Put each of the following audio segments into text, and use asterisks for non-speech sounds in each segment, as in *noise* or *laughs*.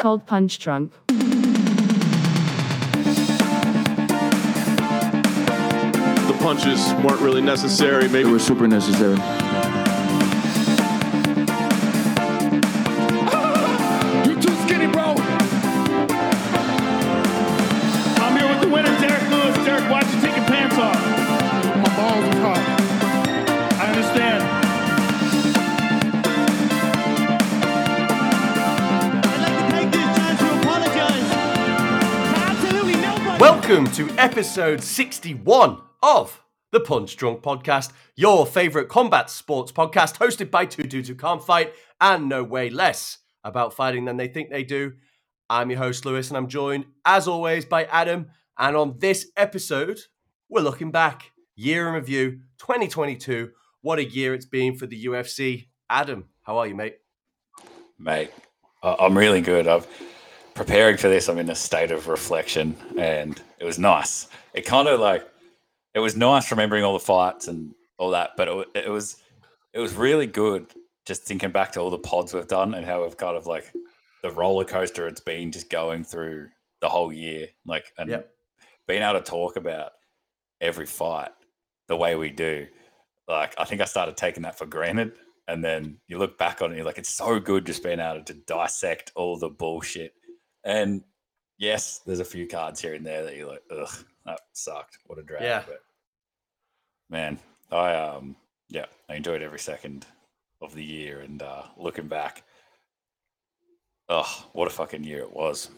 Cold Punch Drunk. The punches weren't really necessary. Maybe They were super necessary. To episode 61 of the Punch Drunk Podcast, your favorite combat sports podcast, hosted by two dudes who can't fight and know way less about fighting than they think they do. I'm your host, Lewis, and I'm joined, as always, by Adam. And on this episode, we're looking back, year in review 2022. What a year it's been for the UFC. Adam, how are you, mate? mate. I'm really good. I've preparing for this. I'm in a state of reflection, and it was nice. It kind of like it was nice remembering all the fights and all that, but it, it was it was really good just thinking back to all the pods we've done and how we've kind of like the roller coaster it's been just going through the whole year, like and Yep. being able to talk about every fight the way we do. Like I think I started taking that for granted and then you look back on it, you're like, it's so good just being able to dissect all the bullshit. And yes, there's a few cards here and there that you're like, ugh, that sucked. What a drag. Yeah. But man, I um yeah, I enjoyed every second of the year and uh looking back. Oh, what a fucking year it was.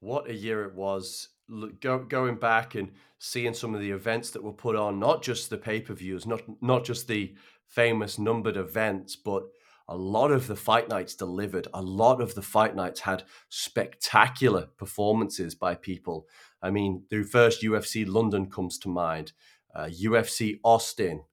what a year it was Look, go, going back and seeing some of the events that were put on not just the pay-per-views not not just the famous numbered events but a lot of the fight nights delivered a lot of the fight nights had spectacular performances by people. I mean the first ufc london comes to mind uh, ufc austin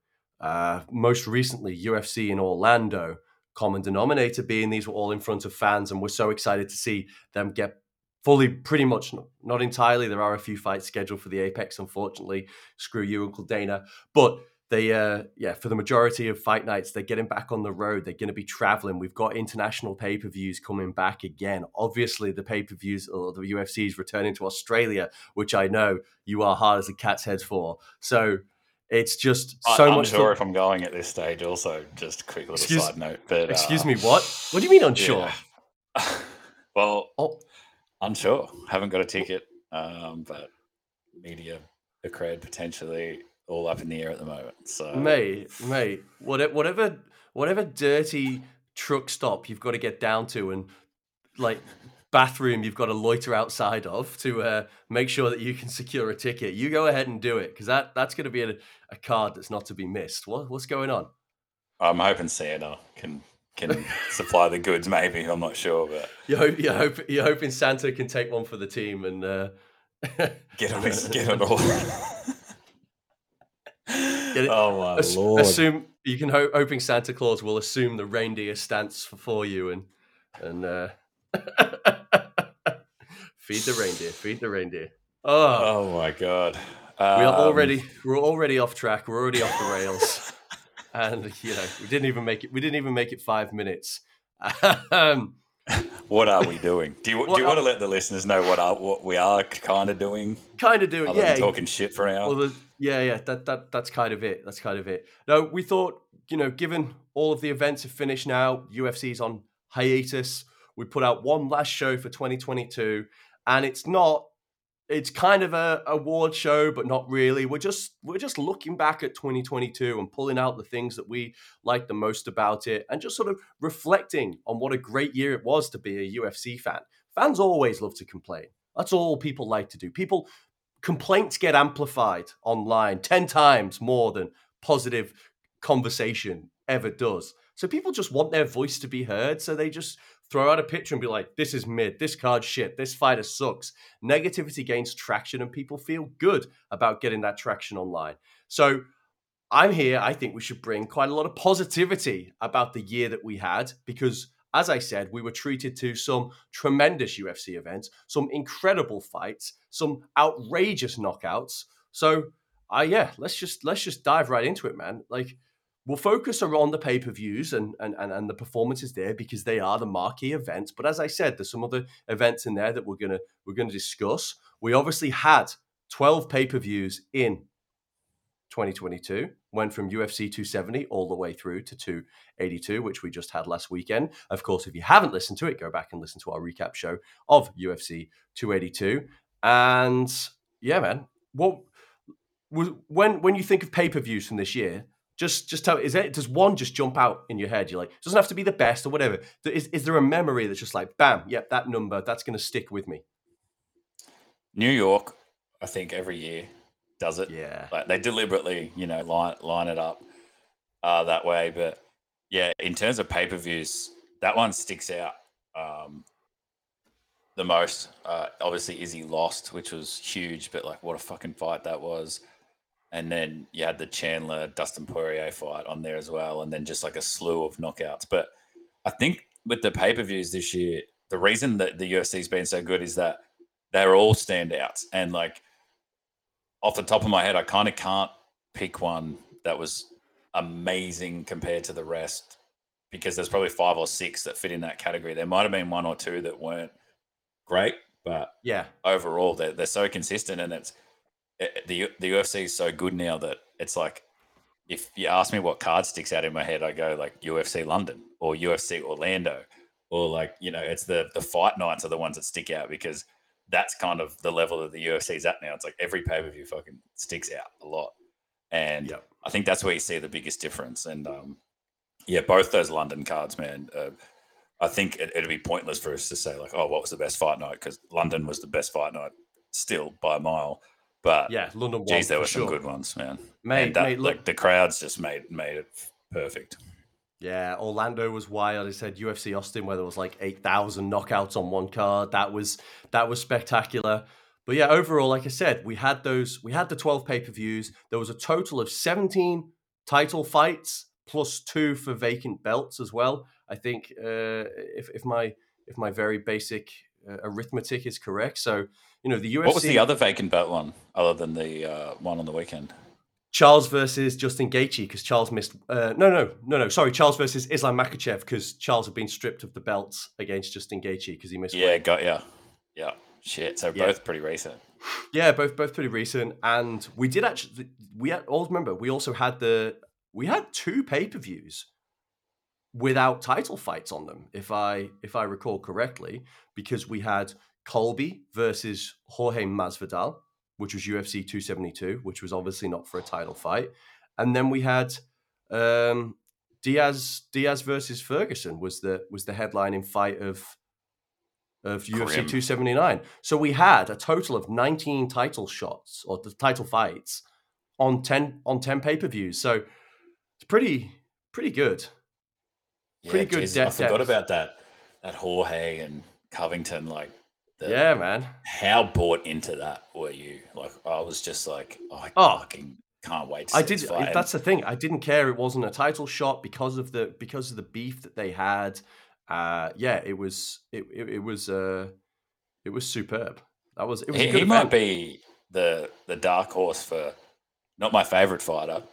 uh, most recently ufc in orlando common denominator being these were all in front of fans and we're so excited to see them get fully pretty much not entirely there are a few fights scheduled for the apex unfortunately. Screw you uncle dana. But they uh yeah for the majority of fight nights they're getting back on the road they're going to be traveling we've got international pay-per-views coming back again obviously the pay-per-views or the ufc is returning to australia which i know you are hard as a cat's head for so it's just so I'm much sure if I'm going at this stage. Also, just a quick little Excuse- side note. But excuse uh, me what what do you mean unsure yeah. *laughs* well, oh unsure. Haven't got a ticket, um, but media, the cred potentially all up in the air at the moment. So mate, mate, whatever, whatever, dirty truck stop you've got to get down to, and like bathroom you've got to loiter outside of to uh, make sure that you can secure a ticket. You go ahead and do it because that that's going to be a, a card that's not to be missed. What what's going on? I'm hoping Santa can can *laughs* supply the goods. Maybe I'm not sure, but You hope you hope you're hoping Santa can take one for the team and uh, get on it, *laughs* get on all. *laughs* *laughs* oh my ass- lord! assume you can hope hoping Santa Claus will assume the reindeer stance for, for you and and uh, *laughs* feed the reindeer, feed the reindeer. Oh, oh my god! we are Um, already we're already off track. We're already off the rails, *laughs* and you know we didn't even make it. We didn't even make it five minutes. um, *laughs* What are we doing? Do you do you want to um, let the listeners know what are what we are kind of doing? kind of doing, yeah. talking shit for an hour. Well, the, yeah, yeah, that that that's kind of it. That's kind of it. No, we thought, you know, given all of the events have finished now, UFC's on hiatus. We put out one last show for 2022, and it's not. It's kind of a award show, but not really. We're just we're just looking back at 2022 and pulling out the things that we like the most about it, and just sort of reflecting on what a great year it was to be a UFC fan. Fans always love to complain. That's all people like to do. People complaints get amplified online 10 times more than positive conversation ever does. So people just want their voice to be heard. So they just throw out a picture and be like, this is mid, this card shit, this fighter sucks. Negativity gains traction and people feel good about getting that traction online. So I'm here. I think we should bring quite a lot of positivity about the year that we had because, as I said, we were treated to some tremendous UFC events, some incredible fights, some outrageous knockouts. So, uh, yeah, let's just let's just dive right into it, man. Like, we'll focus on the pay per views and, and and and the performances there because they are the marquee events. But as I said, there's some other events in there that we're gonna we're gonna discuss. We obviously had 12 pay per views in 2022 went from UFC 270 all the way through to 282, which we just had last weekend. Of course, if you haven't listened to it, go back and listen to our recap show of UFC 282. And yeah, man, what was when when you think of pay per views from this year, just just tell is it does one just jump out in your head? You're like, it doesn't have to be the best or whatever. Is is there a memory that's just like, bam, yep, that number that's going to stick with me? New York, I think every year does it. Yeah. Like they deliberately, you know, line line it up uh, that way. But yeah, in terms of pay per views, that one sticks out um, the most. Uh, obviously, Izzy lost, which was huge, but like what a fucking fight that was. And then you had the Chandler Dustin Poirier fight on there as well, and then just like a slew of knockouts. But I think with the pay per views this year, the reason that the UFC's been so good is that they're all standouts and like off the top of my head, I kind of can't pick one that was amazing compared to the rest because there's probably five or six that fit in that category. There might have been one or two that weren't great, but yeah, overall they're they're so consistent and it's it, the the UFC is so good now that it's like if you ask me what card sticks out in my head, I go like UFC London or UFC Orlando or like you know it's the the fight nights are the ones that stick out because that's kind of the level that the UFC is at now. It's like every pay per view fucking sticks out a lot, and yep. I think that's where you see the biggest difference. And um, yeah, both those London cards, man. Uh, I think it, would be pointless for us to say like, oh, what was the best fight night? Because London was the best fight night still by a mile. But yeah, London. Geez, there were some sure. good ones, man. Mate, that, mate, look, like the crowds just made made it perfect. Yeah, Orlando was wild. I said UFC Austin, where there was like eight thousand knockouts on one card. That was that was spectacular. But yeah, overall, like I said, we had those. We had the twelve pay per views. There was a total of seventeen title fights plus two for vacant belts as well. I think uh, if if my if my very basic uh, arithmetic is correct. So you know the UFC. What was the other vacant belt one other than the uh, one on the weekend? Charles versus Justin Gaethje because Charles missed. Uh, no, no, no, no. Sorry, Charles versus Islam Makhachev because Charles had been stripped of the belts against Justin Gaethje because he missed. Yeah, weight. got yeah, yeah. Shit. So yeah. both pretty recent. Yeah, both both pretty recent, and we did actually. We had, all remember we also had the we had two pay per views without title fights on them, if I if I recall correctly, because we had Colby versus Jorge Masvidal which was UFC 272, which was obviously not for a title fight. And then we had um, Diaz Diaz versus Ferguson was the was the headlining fight of of UFC Grim. 279. So we had a total of 19 title shots or the title fights on 10 on 10 pay-per-views. So it's pretty pretty good. Pretty good geez. I forgot depth. about that that Jorge and Covington like yeah, man. How bought into that were you? Like, I was just like, oh, I oh, fucking can't wait. I did. That's the thing. I didn't care. It wasn't a title shot because of the because of the beef that they had. Uh, yeah, it was. It it, it was. Uh, it was superb. That was. It was. He, he might be the the dark horse for not my favorite fighter,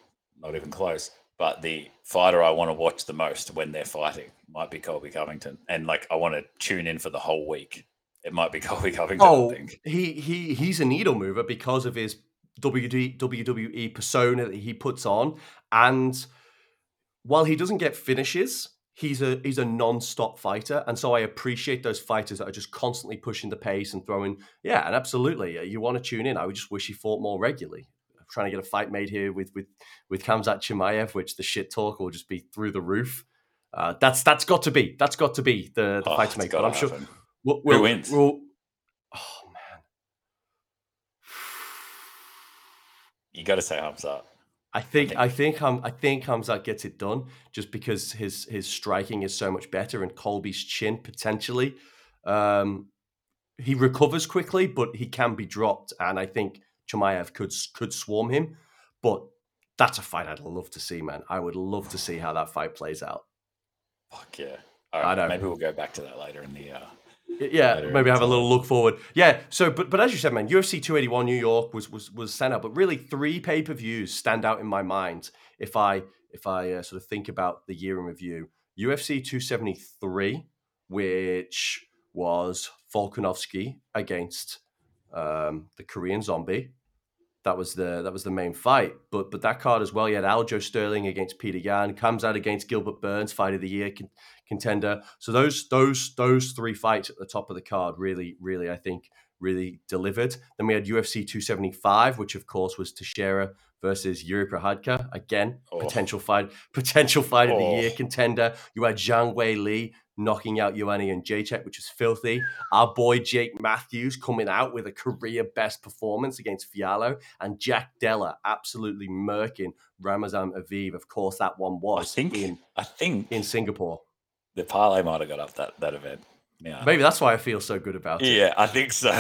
not even close, but the fighter I want to watch the most when they're fighting might be Colby Covington, and like I want to tune in for the whole week it might be *laughs* Colby Covington. Oh, he he he's a needle mover because of his WWE persona that he puts on, and while he doesn't get finishes, he's a he's a non-stop fighter, and so I appreciate those fighters that are just constantly pushing the pace and throwing. Yeah, and absolutely, you want to tune in. I would just wish he fought more regularly. I'm trying to get a fight made here with with with Khamzat Chimaev, which the shit talk will just be through the roof. Uh, that's that's got to be that's got to be the, the oh, fight to make. But I'm happen. sure We'll, Who wins? We'll, oh man, *sighs* you got to say Khamzat. I think I think I think, I think gets it done just because his his striking is so much better and Colby's chin potentially. Um, he recovers quickly, but he can be dropped, and I think Chimaev could could swarm him. But that's a fight I'd love to see, man. I would love to see how that fight plays out. Fuck yeah! All right, I know. Maybe we'll go back to that later in the uh, yeah, maybe have a little look forward. Yeah, so but but as you said, man, UFC 281 New York was was was stand out, but really three pay per views stand out in my mind. If I if I uh, sort of think about the year in review, UFC 273, which was Volkanovski against um, the Korean Zombie. That was the that was the main fight, but but that card as well. You had Aljo Sterling against Petr Yan, Khamzat against Gilbert Burns, fight of the year contender. So those those those three fights at the top of the card really really I think really delivered. Then we had UFC 275, which of course was Teixeira versus Yuri Prochazka. Again, Oh. potential fight, potential fight of the Oh. year contender. You had Zhang Wei Li knocking out Joanna Jedrzejczyk, which was filthy. Our boy Jake Matthews coming out with a career best performance against Fialho, and Jack Della absolutely murking Ramazan Emeev. Of course, that one I was think in I think in Singapore. The parlay might have got up that that event. Yeah, Maybe that's why I feel so good about it. yeah, I think so. *laughs*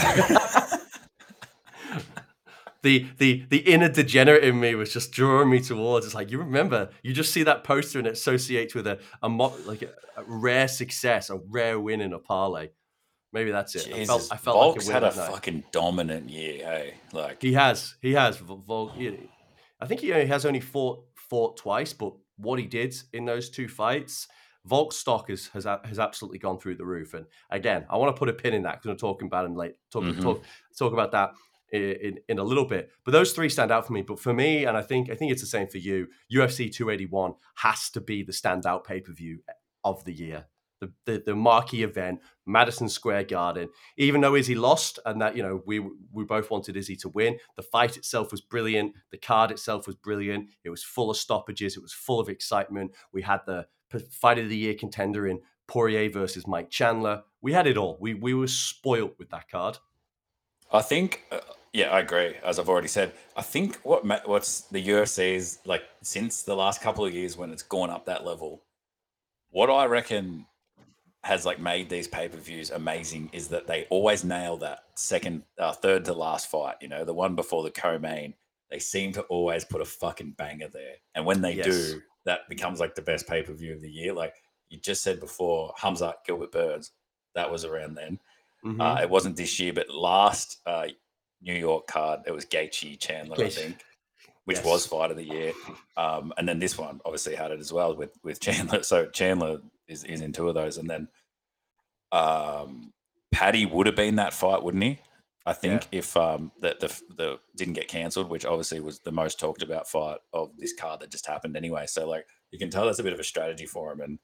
the the the inner degenerate in me was just drawing me towards. It's like you remember, you just see that poster and it associates with a a mo- like a, a rare success, a rare win in a parlay. Maybe that's it. I felt Jesus, I felt like Volk's a had a night. fucking dominant year. Hey, like He has, he has. Vol- Vol- I think he only has only fought fought twice, but what he did in those two fights, Volk's stock has has has absolutely gone through the roof. And again, I want to put a pin in that because I'm talking about him late. Talk Mhm. talk talk about that in in a little bit. But those three stand out for me. But for me, and I think I think it's the same for you. UFC 281 has to be the standout pay per view of the year. The, the, the marquee event, Madison Square Garden. Even though Izzy lost, and that you know we we both wanted Izzy to win, the fight itself was brilliant. The card itself was brilliant. It was full of stoppages. It was full of excitement. We had the fight of the year contender in Poirier versus Mike Chandler. We had it all. We we were spoilt with that card. I think, uh, yeah, I agree. As I've already said, I think what what's the UFC's like since the last couple of years when it's gone up that level. What I reckon has like made these pay per views amazing is that they always nail that second, uh, third to last fight. You know, the one before the co-main. They seem to always put a fucking banger there, and when they Yes. do, that becomes like the best pay per view of the year. Like you just said before, Khamzat Gilbert Burns, that was around then. Mhm. Uh, it wasn't this year, but last uh, New York card, it was Gaethje Chandler, I think, which Yes. was fight of the year. Um, and then this one obviously had it as well with with Chandler. *laughs* So Chandler is, is in two of those, and then um, Paddy would have been that fight, wouldn't he? I think if um, the, the the didn't get cancelled, which obviously was the most talked about fight of this card that just happened anyway. So like you can tell that's a bit of a strategy for him, and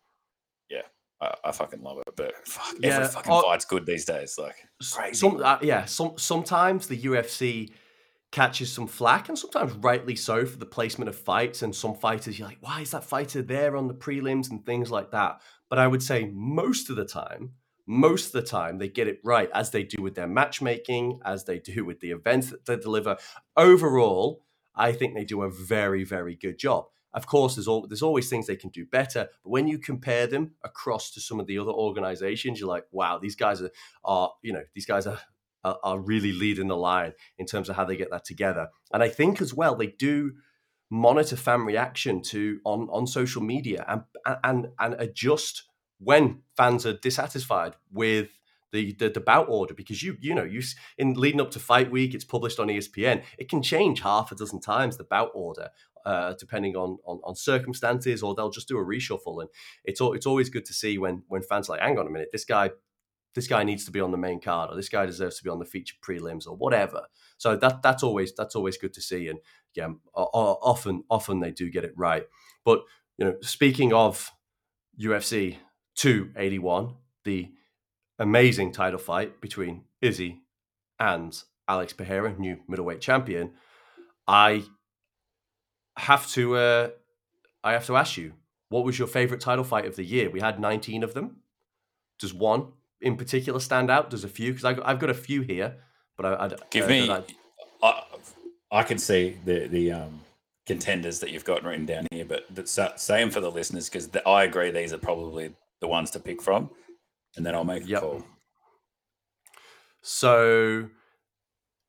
yeah, I, I fucking love it. But fuck, Yeah, every fucking fight's good these days. Like crazy. Some, uh, yeah, some sometimes the UFC catches some flack, and sometimes rightly so for the placement of fights. And some fighters, you're like, why is that fighter there on the prelims and things like that? But I would say most of the time, most of the time, they get it right, as they do with their matchmaking, as they do with the events that they deliver. Overall, I think they do a very, very good job. Of course, there's all, there's always things they can do better, but when you compare them across to some of the other organizations, you're like, wow, these guys are, are you know, these guys are are, are really leading the line in terms of how they get that together. And I think as well they do monitor fan reaction to on on social media and and and adjust when fans are dissatisfied with the, the the bout order because you you know you in leading up to fight week it's published on ESPN it can change half a dozen times the bout order uh, depending on, on on circumstances or they'll just do a reshuffle. And it's al- it's always good to see when when fans are like hang on a minute this guy this guy needs to be on the main card or this guy deserves to be on the featured prelims or whatever. So that that's always that's always good to see. And yeah often often they do get it right. But you know speaking of UFC 281 the amazing title fight between Izzy and Alex Pereira new middleweight champion I have to uh I have to ask you what was your favorite title fight of the year we had 19 of them does one in particular stand out? Does a few? Because I've, I've got a few here, but I, I Give uh, me. that I, I can see the the um, contenders that you've got written down here, but sa- same for the listeners because I agree these are probably the ones to pick from, and then I'll make a Yep. call. So,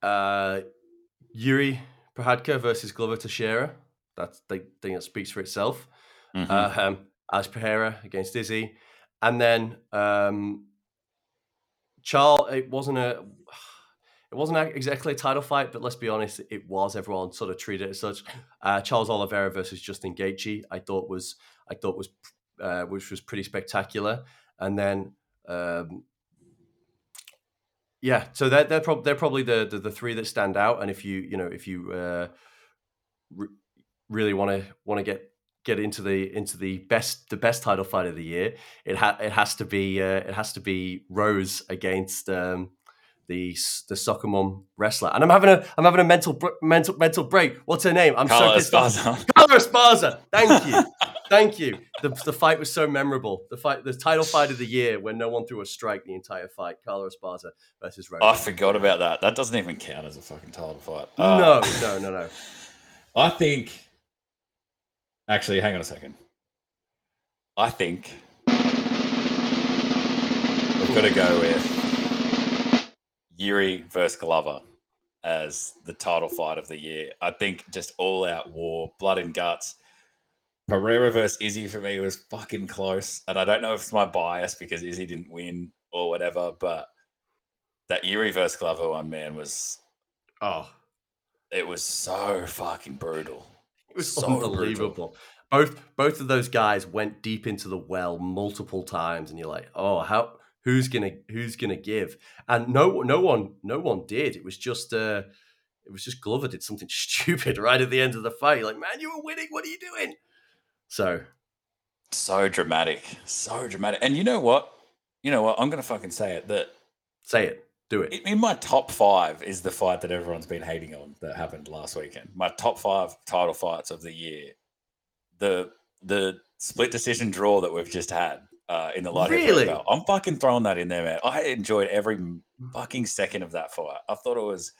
uh, Yuri Prochazka versus Glover Teixeira. That's the thing that speaks for itself. Mhm. Uh, um, Alex Pereira against Izzy, and then um, Charles. It wasn't a. it wasn't exactly a title fight, but let's be honest, it was. Everyone sort of treated it as such. Uh, Charles Oliveira versus Justin Gaethje, I thought was I thought was uh, which was pretty spectacular. And then um, yeah, so they're they're, prob- they're probably the, the the three that stand out. And if you you know if you uh, re- really want to want to get get into the into the best the best title fight of the year, it ha- it has to be uh, it has to be Rose against um, the the soccer mom wrestler. And I'm having a I'm having a mental mental mental break. What's her name? I'm so pissed. Esparza. Carla Esparza. Thank you. Thank you. The, the fight was so memorable. The fight, the title fight of the year, when no one threw a strike the entire fight. Carlos Esparza versus Rose. I forgot about that. That doesn't even count as a fucking title fight. Uh, no, no, no, no. I think. Actually, hang on a second. I think we've got to go with Yuri versus Glover as the title fight of the year. I think just all out war, blood and guts. Pereira versus Izzy for me was fucking close. And I don't know if it's my bias because Izzy didn't win or whatever, but that Yuri versus Glover one, man, was Oh, it was so fucking brutal. it was So brutal. unbelievable. Both both of those guys went deep into the well multiple times, and you're like, oh, how who's gonna who's gonna give? And no no one no one did. It was just uh it was just Glover did something *laughs* stupid right at the end of the fight. Like, man, you were winning. What are you doing? So so dramatic, so dramatic. And you know what? You know what? I'm gonna fucking say it that say it, do it. in in my top five is the fight that everyone's been hating on that happened last weekend. My top five title fights of the year. The the split decision draw that we've just had uh, in the light Really? belt. I'm fucking throwing that in there, man. I enjoyed every fucking second of that fight. I thought it was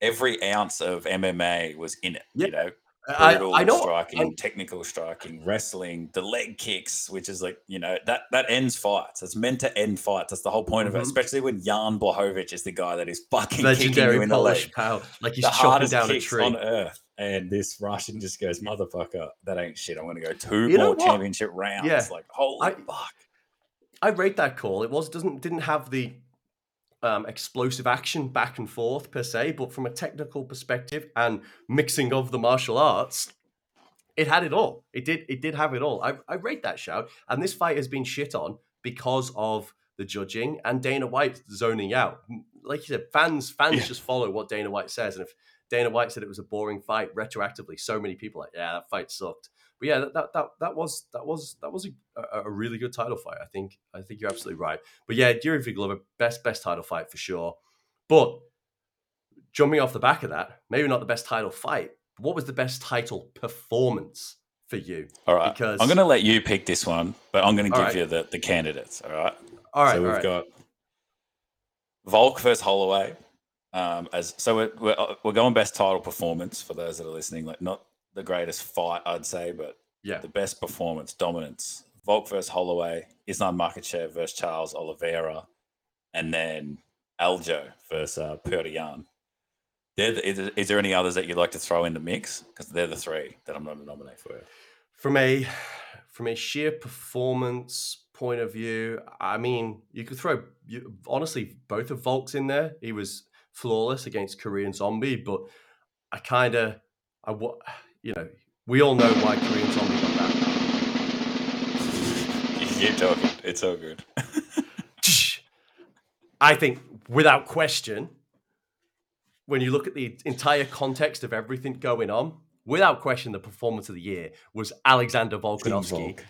every ounce of MMA was in it. You know, I, brutal I know. striking, I- technical striking, wrestling, the leg kicks, which is like you know that that ends fights. It's meant to end fights. That's the whole point of it. Mhm. Especially when Jan Blachowicz is the guy that is fucking kicking you legendary in the Polish leg. power, like he's the chopping down a tree. on earth, and this Russian just goes, "Motherfucker, that ain't shit. I'm going to go two You more championship rounds." Yeah. Like holy I- fuck. I rate that call. It was doesn't didn't have the um, explosive action back and forth per se, but from a technical perspective and mixing of the martial arts, it had it all. It did. It did have it all. I, I rate that shout. And this fight has been shit on because of the judging and Dana White zoning out. Like you said, fans fans Yeah. just follow what Dana White says, and if Dana White said it was a boring fight retroactively, so many people like, yeah, that fight sucked. But yeah, that that that, that was that was that was a, a, really good title fight. I think I think you're absolutely right. But yeah, Yuri v Glover, best best title fight for sure. But jumping off the back of that, maybe not the best title fight. But what was the best title performance for you? All right, Because- I'm going to let you pick this one, but I'm going to give right. you the the candidates. All right. All right, so we've right. got Volk versus Holloway. Um, as so we're, we're uh, we're going best title performance for those that are listening. Like not the greatest fight, I'd say, but yeah, the best performance, dominance. Volk versus Holloway, Islam Makhachev versus Charles Oliveira, and then Aljo versus uh, Petr the- Is, is there any others that you'd like to throw in the mix? Because they're the three that I'm going to nominate for you. from a from a sheer performance point of view, I mean, you could throw you, honestly both of Volks in there. He was flawless against Korean Zombie, but I kind of I what, you know we all know why Korean Zombie got that. You keep talking. It's all good. *laughs* I think without question, when you look at the entire context of everything going on, without question, the performance of the year was Alexander Volkanovski. Volk.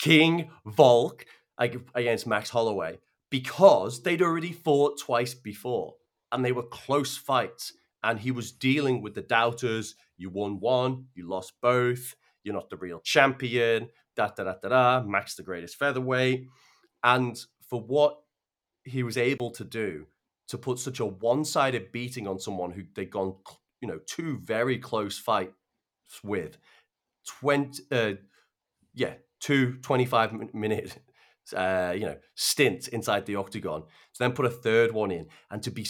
King Volk against Max Holloway because they'd already fought twice before and they were close fights. And he was dealing with the doubters. You won one, you lost both. You're not the real champion. Da da da da da. Max the greatest featherweight. And for what he was able to do to put such a one-sided beating on someone who they'd gone, you know, two very close fights with, twenty, uh, yeah, two 25 minute, uh, you know, stint inside the octagon. To then put a third one in, and to be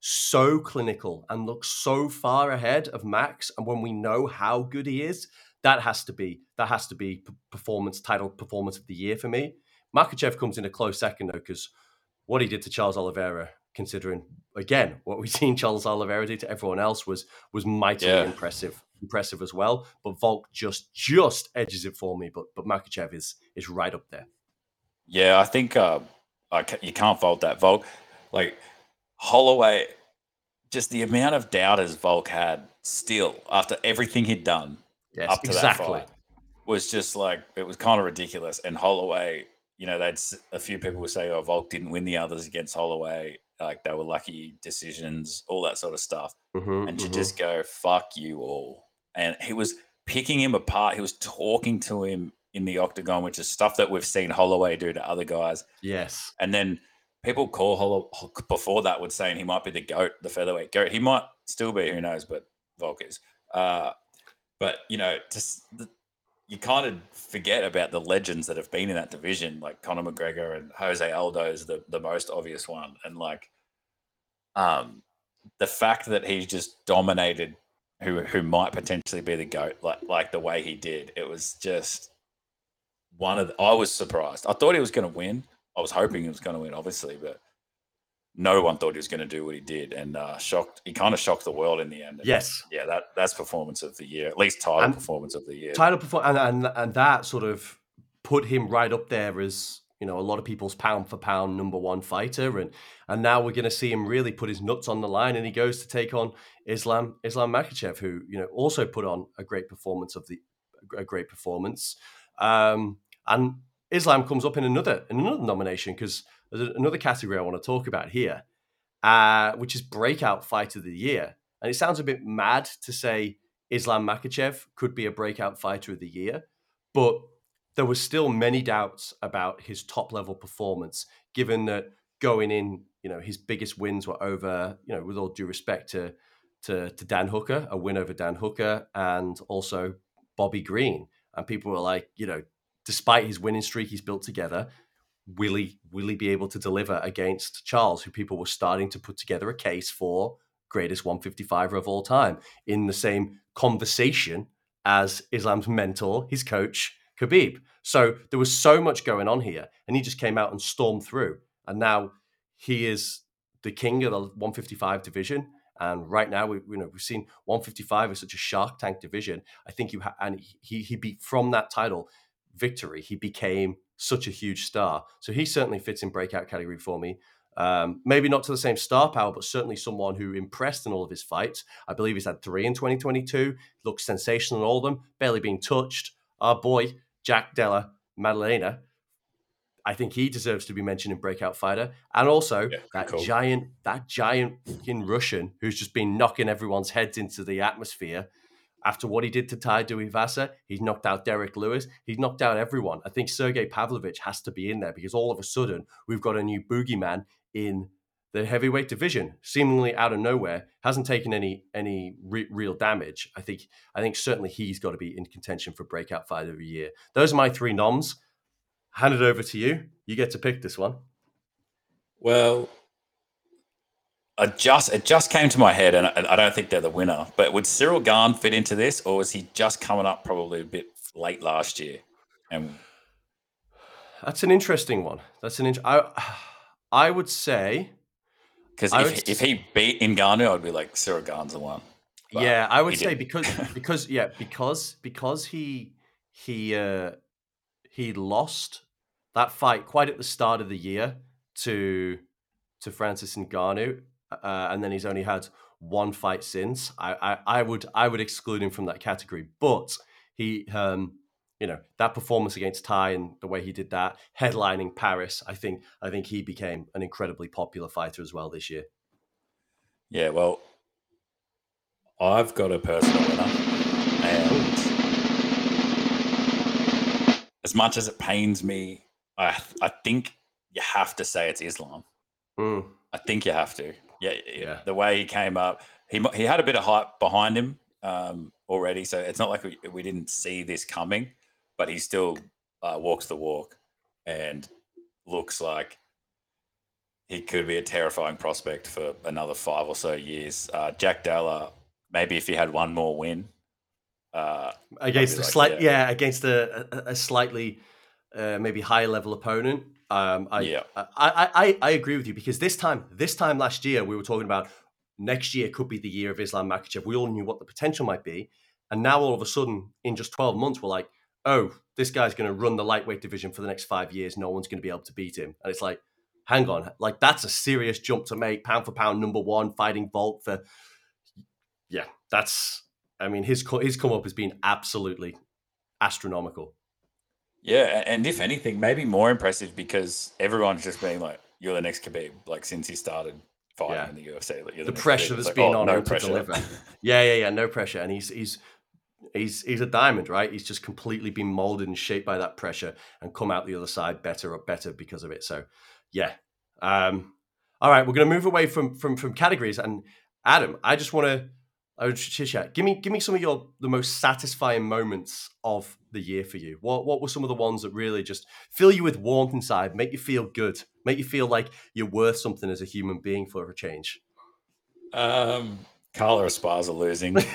so clinical and look so far ahead of Max, and when we know how good he is, that has to be that has to be performance title performance of the year for me. Makhachev comes in a close second though, because what he did to Charles Oliveira considering again what we've *laughs* seen Charles Oliveira do to everyone else was was mightily Yeah. impressive impressive as well. But Volk just just edges it for me. But but Makhachev is is right up there. Yeah, I think uh, I ca- you can't fault that Volk. Like Holloway, just the amount of doubters Volk had still after everything he'd done Yes, up to exactly. that fight was just like it was kind of ridiculous. And Holloway, you know, they'd few people would say, "Oh, Volk didn't win the others against Holloway. Like they were lucky decisions, all that sort of stuff." Mhm, and to mhm. just go fuck you all and he was picking him apart he was talking to him in the octagon which is stuff that we've seen holloway do to other guys. Yes, and then people call Hollow before that would saying he might be the goat the featherweight goat. He might still be who knows but volk is. Uh, but you know just the, you kind of forget about the legends that have been in that division like conor mcgregor and jose aldo is the, the most obvious one. And like um the fact that he's just dominated who who might potentially be the goat like like the way he did it was just one of the, I was surprised. I thought he was going to win. I was hoping he was going to win obviously, but no one thought he was going to do what he did and uh shocked he kind of shocked the world in the end. And yes. Yeah, that that's performance of the year. At least title And- performance of the year. title perform and, and and that sort of put him right up there as you know a lot of people's pound for pound number one fighter and and now we're going to see him really put his nuts on the line and he goes to take on Islam Islam Makhachev who you know also put on a great performance of the a great performance um and Islam comes up in another in another nomination because there's another category I want to talk about here uh which is breakout fight of the year and it sounds a bit mad to say Islam Makhachev could be a breakout fighter of the year, but there was still many doubts about his top level performance, given that going in, you know, his biggest wins were over, you know, with all due respect to to, to Dan Hooker, a win over Dan Hooker, and also Bobby Green. And people were like, you know, despite his winning streak he's built together, will he will he be able to deliver against Charles, who people were starting to put together a case for greatest 155er of all time in the same conversation as Islam's mentor, his coach, Khabib. So there was so much going on here, and he just came out and stormed through. And now he is the king of the 155 division. And right now, we you know we've seen 155 as such a shark tank division. I think you ha- and he he beat from that title victory. He became such a huge star. So he certainly fits in breakout category for me. Um, maybe not to the same star power, but certainly someone who impressed in all of his fights. I believe he's had three in 2022. Looks sensational in all of them, barely being touched. Our boy Jack Della Maddalena, I think he deserves to be mentioned in breakout fighter, and also Yeah, that cool. giant, that giant fucking Russian who's just been knocking everyone's heads into the atmosphere. After what he did to Tai Tuivasa, he's knocked out Derrick Lewis. He's knocked out everyone. I think Sergey Pavlovich has to be in there because all of a sudden we've got a new boogeyman in the heavyweight division, seemingly out of nowhere. Hasn't taken any any re- real damage. I think I think certainly he's got to be in contention for breakout fight of the year. Those are my three noms. Hand it over to you. You get to pick this one. Well, I just it just came to my head, and I, I don't think they're the winner. But would Ciryl Gane fit into this, or was he just coming up probably a bit late last year? And That's an interesting one. That's an int- I I would say because if, would if he beat Ngannou, I'd be like Ciryl Gane's the one. But yeah, I would say didn't. because because yeah because because he he uh he lost that fight quite at the start of the year to to Francis Ngannou, uh, and then he's only had one fight since. I, I I would I would exclude him from that category, but he um you know that performance against Ty and the way he did that headlining Paris, I think I think he became an incredibly popular fighter as well this year. Yeah, well, I've got a personal winner, as much as it pains me, I I think you have to say it's Islam. Mm, I think you have to. Yeah, yeah. The way he came up, he he had a bit of hype behind him um, already, so it's not like we, we didn't see this coming, but he still uh, walks the walk and looks like he could be a terrifying prospect for another five or so years. Uh, Jack Della, maybe if he had one more win, uh, against a like, slight yeah. yeah. against a, a, a slightly uh, maybe higher level opponent. Um, I, Yeah. I, I, I, I agree with you because this time, this time last year, we were talking about next year could be the year of Islam Makhachev. We all knew what the potential might be, and now all of a sudden, in just twelve months, we're like, oh, this guy's going to run the lightweight division for the next five years. No one's going to be able to beat him, and it's like, hang on, like that's a serious jump to make. Pound for pound, number one, fighting Volk for, yeah, that's. I mean, his his come up has been absolutely astronomical. Yeah, and if anything, maybe more impressive because everyone's just been like, "You're the next Khabib," like since he started fighting Yeah. in the UFC. Like, the next pressure Khabib. That's like, been oh, on no him pressure. to deliver. *laughs* Yeah, yeah, yeah, no pressure, and he's he's he's he's a diamond, right? He's just completely been molded and shaped by that pressure, and come out the other side better, or better because of it. So, yeah. Um, all right, we're gonna move away from from from categories, and Adam, I just want to. Would chit. Give me, give me some of your the most satisfying moments of the year for you. What, what were some of the ones that really just fill you with warmth inside, make you feel good, make you feel like you're worth something as a human being for a change? Um, Carla Esparza losing. *laughs*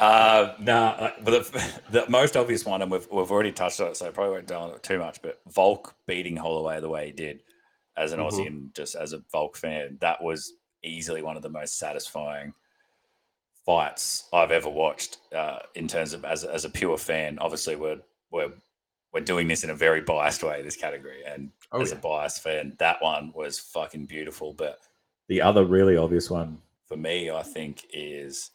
Uh, nah, but the, the most obvious one, and we've, we've already touched on it, so I probably won't dwell on it too much. But Volk beating Holloway the way he did, as an Mhm. Aussie and just as a Volk fan, that was easily one of the most satisfying fights I've ever watched. Uh, in terms of as as a pure fan, obviously we're we're we're doing this in a very biased way, this category, and Oh, as yeah. a biased fan, that one was fucking beautiful. But The other really obvious one. for me, I think is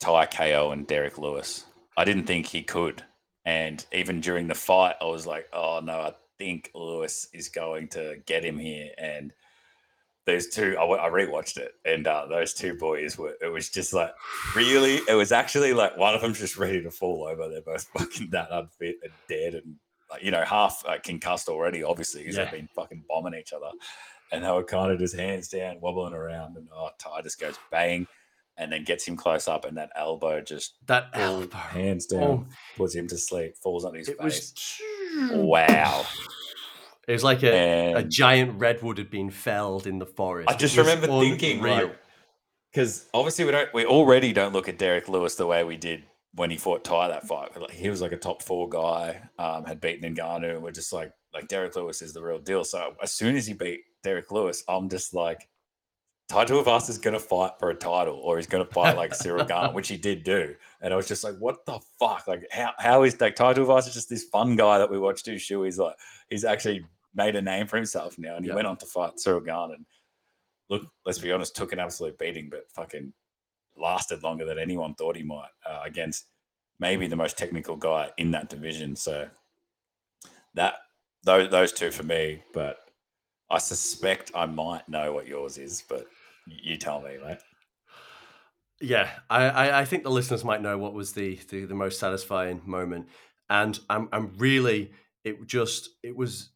Ty KO and Derrick Lewis. I didn't think he could. And even during the fight, I was like, oh no, I think Lewis is going to get him here. And those two, I, I rewatched it, and uh, those two boys were, it was just like, really? It was actually like one of them's just ready to fall over. They're both *laughs* fucking that unfit and dead and, like, you know, half uh, concussed already, obviously, because Yeah. they've been fucking bombing each other and they were kind of just hands down, wobbling around, and oh, Ty just goes bang, and then gets him close up, and that elbow just that Oh, elbow. Hands down. Oh, puts him to sleep, falls on his it face. was Wow! It was like a, a giant redwood had been felled in the forest. I just It was remember thinking, unreal. like, because obviously we don't, we already don't look at Derrick Lewis the way we did when he fought Ty that fight. Like, he was like a top four guy, um, had beaten Ngannou, and we're just like, like Derrick Lewis is the real deal. So as soon as he beat Derrick Lewis, I'm just like, Tai Tuivasa is going to fight for a title, or he's going to fight like Cyril Garner, which he did do. And I was just like, what the fuck? Like, how how is like Tai Tuivasa just this fun guy that we watch do shoe? He's like, he's actually made a name for himself now, and he went on to fight Cyril Garner. And look, let's be honest, took an absolute beating, but fucking lasted longer than anyone thought he might uh, against maybe the most technical guy in that division. So that those those two for me, but I suspect I might know what yours is, but you tell me, mate. Yeah, I, I, I think the listeners might know what was the, the, the most satisfying moment, and I'm I'm really it just it was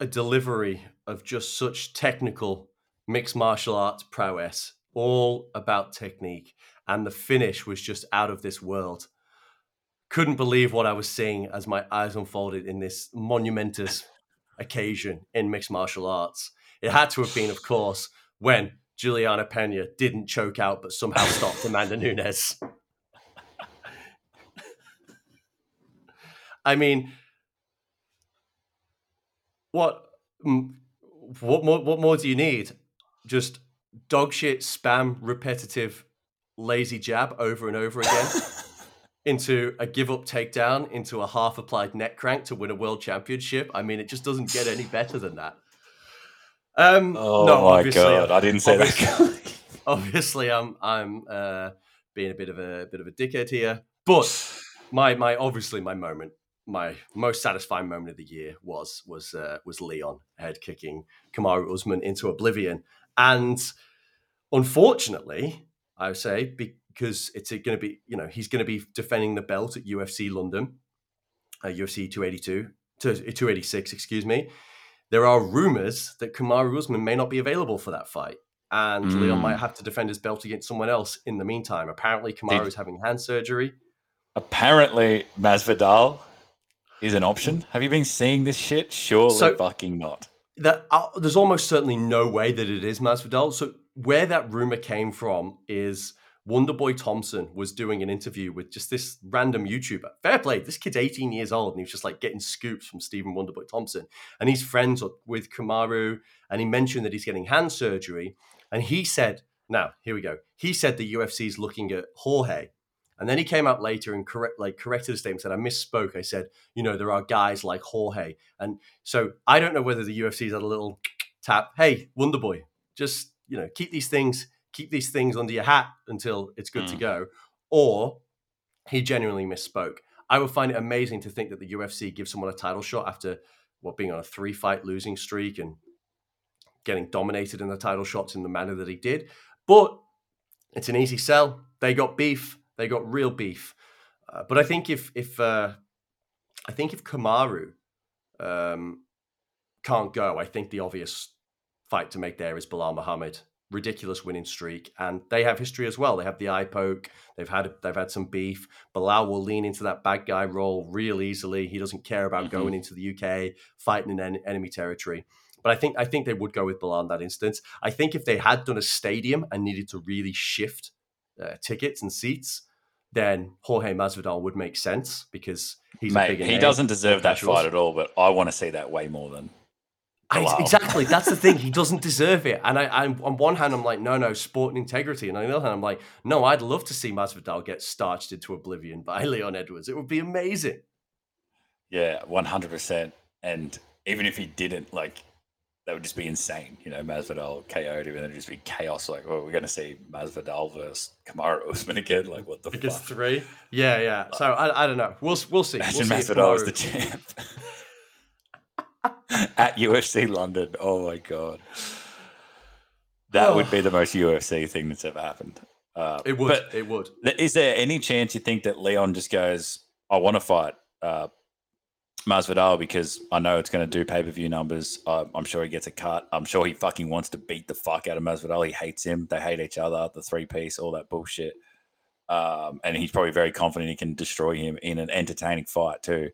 a delivery of just such technical mixed martial arts prowess, all about technique, and the finish was just out of this world. Couldn't believe what I was seeing as my eyes unfolded in this monumentous occasion in mixed martial arts. It had to have been, of course, when Juliana Pena didn't choke out but somehow stopped Amanda Nunes. I mean, what mm, what more what more do you need? Just dog shit spam repetitive lazy jab over and over again *laughs* into a give up takedown into a half applied neck crank to win a world championship. I mean, it just doesn't get any better than that. Um, Oh no, my god, I didn't say that. *laughs* obviously I'm I'm uh, being a bit of a bit of a dickhead here, but my my obviously my moment, my most satisfying moment of the year was was uh, was Leon head kicking Kamaru Usman into oblivion, and unfortunately, I would say because it's going to be you know he's going to be defending the belt at UFC London, uh, UFC 282 to 286, excuse me. There are rumors that Kamaru Usman may not be available for that fight and Leon Mm. might have to defend his belt against someone else in the meantime. Apparently, Kamaru is having hand surgery. Apparently, Masvidal is an option. Have you been seeing this shit? Surely So- fucking not. That uh, there's almost certainly no way that it is Masvidal. So where that rumor came from is Wonderboy Thompson was doing an interview with just this random YouTuber. Fair play, this kid's 18 years old and he was just like getting scoops from Stephen Wonderboy Thompson. And he's friends with Kamaru and he mentioned that he's getting hand surgery. And he said, now, here we go. He said the UFC is looking at Jorge. And then he came out later and correct, like corrected the statement. Said I misspoke. I said, you know, there are guys like Jorge, and so I don't know whether the UFC's had a little tap. Hey, Wonderboy, just you know, keep these things, keep these things under your hat until it's good mm. to go, or he genuinely misspoke. I would find it amazing to think that the UFC gives someone a title shot after what being on a three fight losing streak and getting dominated in the title shots in the manner that he did. But it's an easy sell. They got beef. They got real beef. Uh, but I think if if uh, I think if Kamaru um, can't go, I think the obvious fight to make there is Belal Muhammad. Ridiculous winning streak, and they have history as well. They have the eye poke. They've had they've had some beef. Belal will lean into that bad guy role real easily. He doesn't care about mm-hmm. going into the UK, fighting in en- enemy territory. But I think I think they would go with Belal in that instance. I think if they had done a stadium and needed to really shift uh, tickets and seats, then Jorge Masvidal would make sense because he's Mate, he doesn't deserve that fight at all. But I want to see that way more than. I, exactly, that's the thing. He doesn't *laughs* deserve it, and I, I'm on one hand, I'm like, no, no, sport and integrity, and on the other hand, I'm like, no, I'd love to see Masvidal get starched into oblivion by *laughs* Leon Edwards. It would be amazing. Yeah, one hundred percent. And even if he didn't, like, that would just be insane. You know, Masvidal KO'd him, and then it'd just be chaos. Like, well, we're going to see Masvidal versus Kamaru Usman again. Like, what the? Because three. Yeah, yeah. So I, I don't know. We'll we'll see. Imagine we'll see Masvidal as the champ *laughs* *laughs* at UFC London. Oh my god, that oh. would be the most UFC thing that's ever happened. Uh, it would. it would. Is there any chance you think that Leon just goes, "I want to fight"? Uh, Masvidal because I know it's going to do pay per view numbers. Uh, I'm sure he gets a cut. I'm sure he fucking wants to beat the fuck out of Masvidal. He hates him. They hate each other. The three piece, all that bullshit. Um, and he's probably very confident he can destroy him in an entertaining fight too.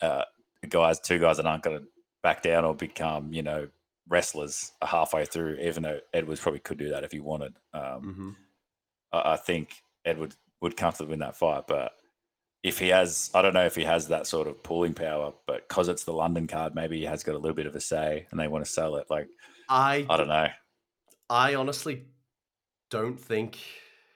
Uh, guys, two guys that aren't going to back down or become, you know, wrestlers halfway through. Even though Edwards probably could do that if he wanted. Um, mm-hmm. I, I think Edward would comfortably win that fight, but if he has, I don't know if he has that sort of pulling power, but because it's the London card, maybe he has got a little bit of a say, and they want to sell it. Like, I, I don't know. I honestly don't think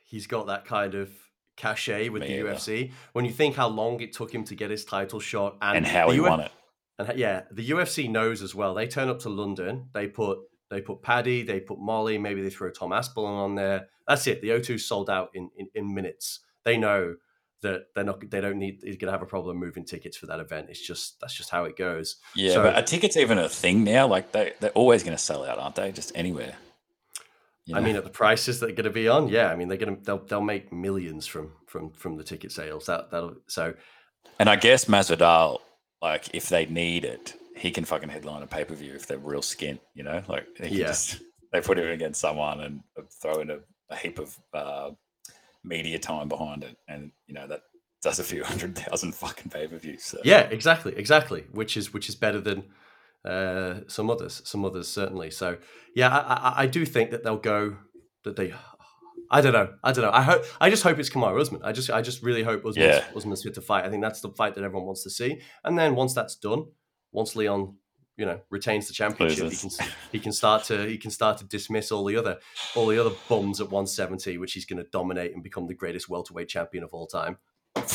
he's got that kind of cachet with Me the either. UFC. When you think how long it took him to get his title shot, and, and how he won it, and yeah, the UFC knows as well. They turn up to London, they put they put Paddy, they put Molly, maybe they throw Tom Aspinall on there. That's it. The O2 sold out in, in, in minutes. They know that they're not they don't need he's gonna have a problem moving tickets for that event. It's just that's just how it goes. Yeah, so, but a ticket's even a thing now. Like they they're always gonna sell out, aren't they? Just anywhere. You know? I mean, at the prices that are going to be on, yeah. I mean, they're going to they'll they'll make millions from from from the ticket sales. That that'll so. And I guess Masvidal, like, if they need it, he can fucking headline a pay per view if they're real skint. You know, like yeah. Just, *laughs* they put him against someone and throw in a, a heap of uh, media time behind it, and you know that does a few *laughs* hundred thousand fucking pay per views. So. Yeah, exactly, exactly. Which is which is better than uh, some others, some others certainly. So yeah, I, I, I do think that they'll go that they. I don't know. I don't know. I hope. I just hope it's Kamaru Usman. I just. I just really hope Usman's, yeah. Usman's fit to fight. I think that's the fight that everyone wants to see. And then once that's done, once Leon you know retains the championship, he can he can start to he can start to dismiss all the other all the other bums at 170, which he's going to dominate and become the greatest welterweight champion of all time. *laughs*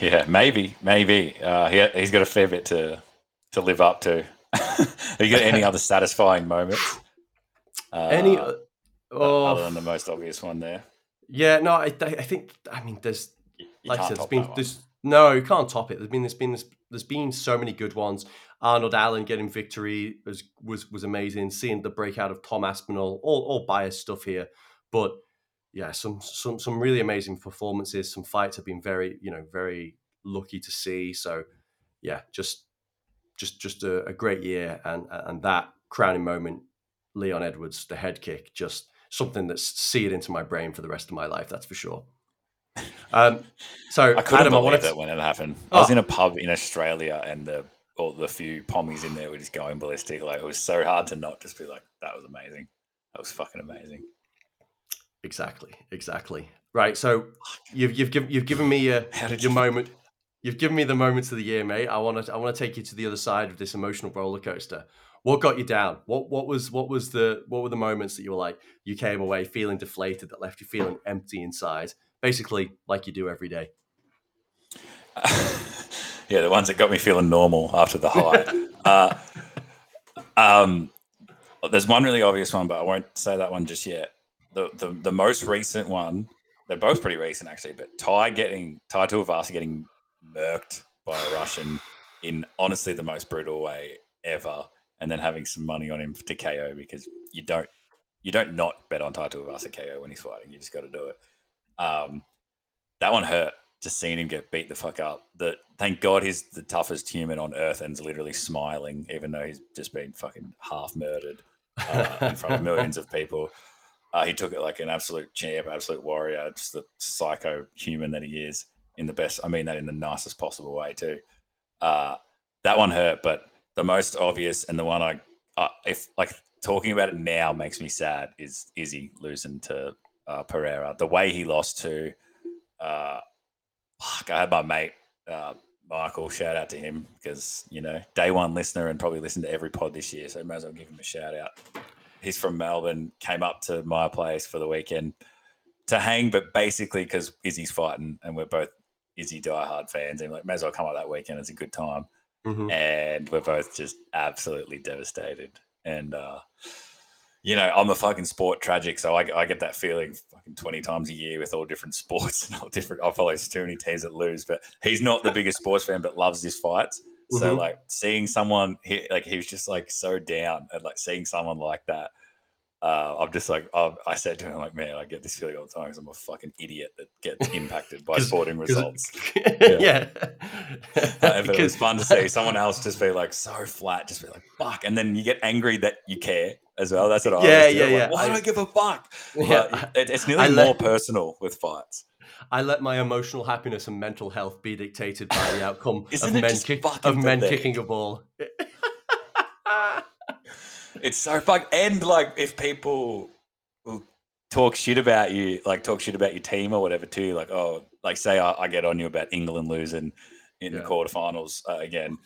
Yeah, maybe, maybe uh, he he's got a fair bit to to live up to. *laughs* Have you got any other satisfying moments? Uh, any uh, oh, other than the most obvious one there? Yeah, no, I, I think I mean there's you, you like I said, there's been there's no you can't top it. There's been there's been there's been so many good ones. Arnold Allen getting victory was was was amazing. Seeing the breakout of Tom Aspinall, all all biased stuff here, but yeah, some some some really amazing performances. Some fights have been very you know very lucky to see. So yeah, just just just a, a great year, and and that crowning moment, Leon Edwards, the head kick, just something that's seared into my brain for the rest of my life. That's for sure. Um, so I couldn't Adam, believe I wanted... that when it happened. Oh. I was oh. in a pub in Australia, and the all the few pommies in there were just going ballistic. Like it was so hard to not just be like, that was amazing. That was fucking amazing. Exactly, exactly. Right. So you've you've given you've given me uh, How did your you- moment. You've given me the moments of the year, mate. I want to I want to take you to the other side of this emotional roller coaster. What got you down? What what was what was the what were the moments that you were like you came away feeling deflated that left you feeling empty inside? Basically, like you do every day. *laughs* yeah, the ones that got me feeling normal after the high. *laughs* uh, um, there's one really obvious one, but I won't say that one just yet. The the, the most recent one, they're both pretty recent actually, but Tai getting Tai Tuivasa getting murked by a Russian in honestly the most brutal way ever, and then having some money on him to KO because you don't you don't not bet on Tai Tuivasa KO when he's fighting. You just got to do it. Um, that one hurt. Just seeing him get beat the fuck up. That thank God he's the toughest human on earth and's literally smiling, even though he's just been fucking half murdered uh, in front of millions of people. Uh, he took it like an absolute champ, absolute warrior, just the psycho human that he is in the best. I mean that in the nicest possible way too. Uh, that one hurt, but the most obvious and the one I, if like talking about it now makes me sad is Izzy losing to uh, Pereira. The way he lost to, uh, fuck, I had my mate uh, Michael. Shout out to him because you know day one listener and probably listened to every pod this year, so I might as well give him a shout out. He's from Melbourne. Came up to my place for the weekend to hang, but basically because Izzy's fighting and we're both Izzy diehard fans, and like may as well come up that weekend. It's a good time Mhm. and we're both just absolutely devastated. And uh, you know, I'm a fucking sport tragic, so I, I get that feeling fucking 20 times a year with all different *laughs* sports and all different. I follow too many teams that lose, but he's not the biggest sports fan, but loves his fights. So Mhm. like seeing someone he, like he was just like so down and like seeing someone like that. Uh, I'm just like I, I said to him like man I get this feeling all the time because I'm a fucking idiot that gets impacted by *laughs* sporting it- results. *laughs* yeah. Uh, *laughs* but it was fun to see someone else just be like so flat, just be like fuck, and then you get angry that you care as well. That's what I Yeah, always do. yeah, like, yeah. Why do I- I give a fuck? Yeah, But it, it's nearly let- more personal with fights. I let my emotional happiness and mental health be dictated by the outcome of men, kick, of men kicking a ball. It's so fuck. And like if people will talk shit about you, like talk shit about your team or whatever too, like oh, like say I, I get on you about England losing in the Yeah. quarterfinals uh, again.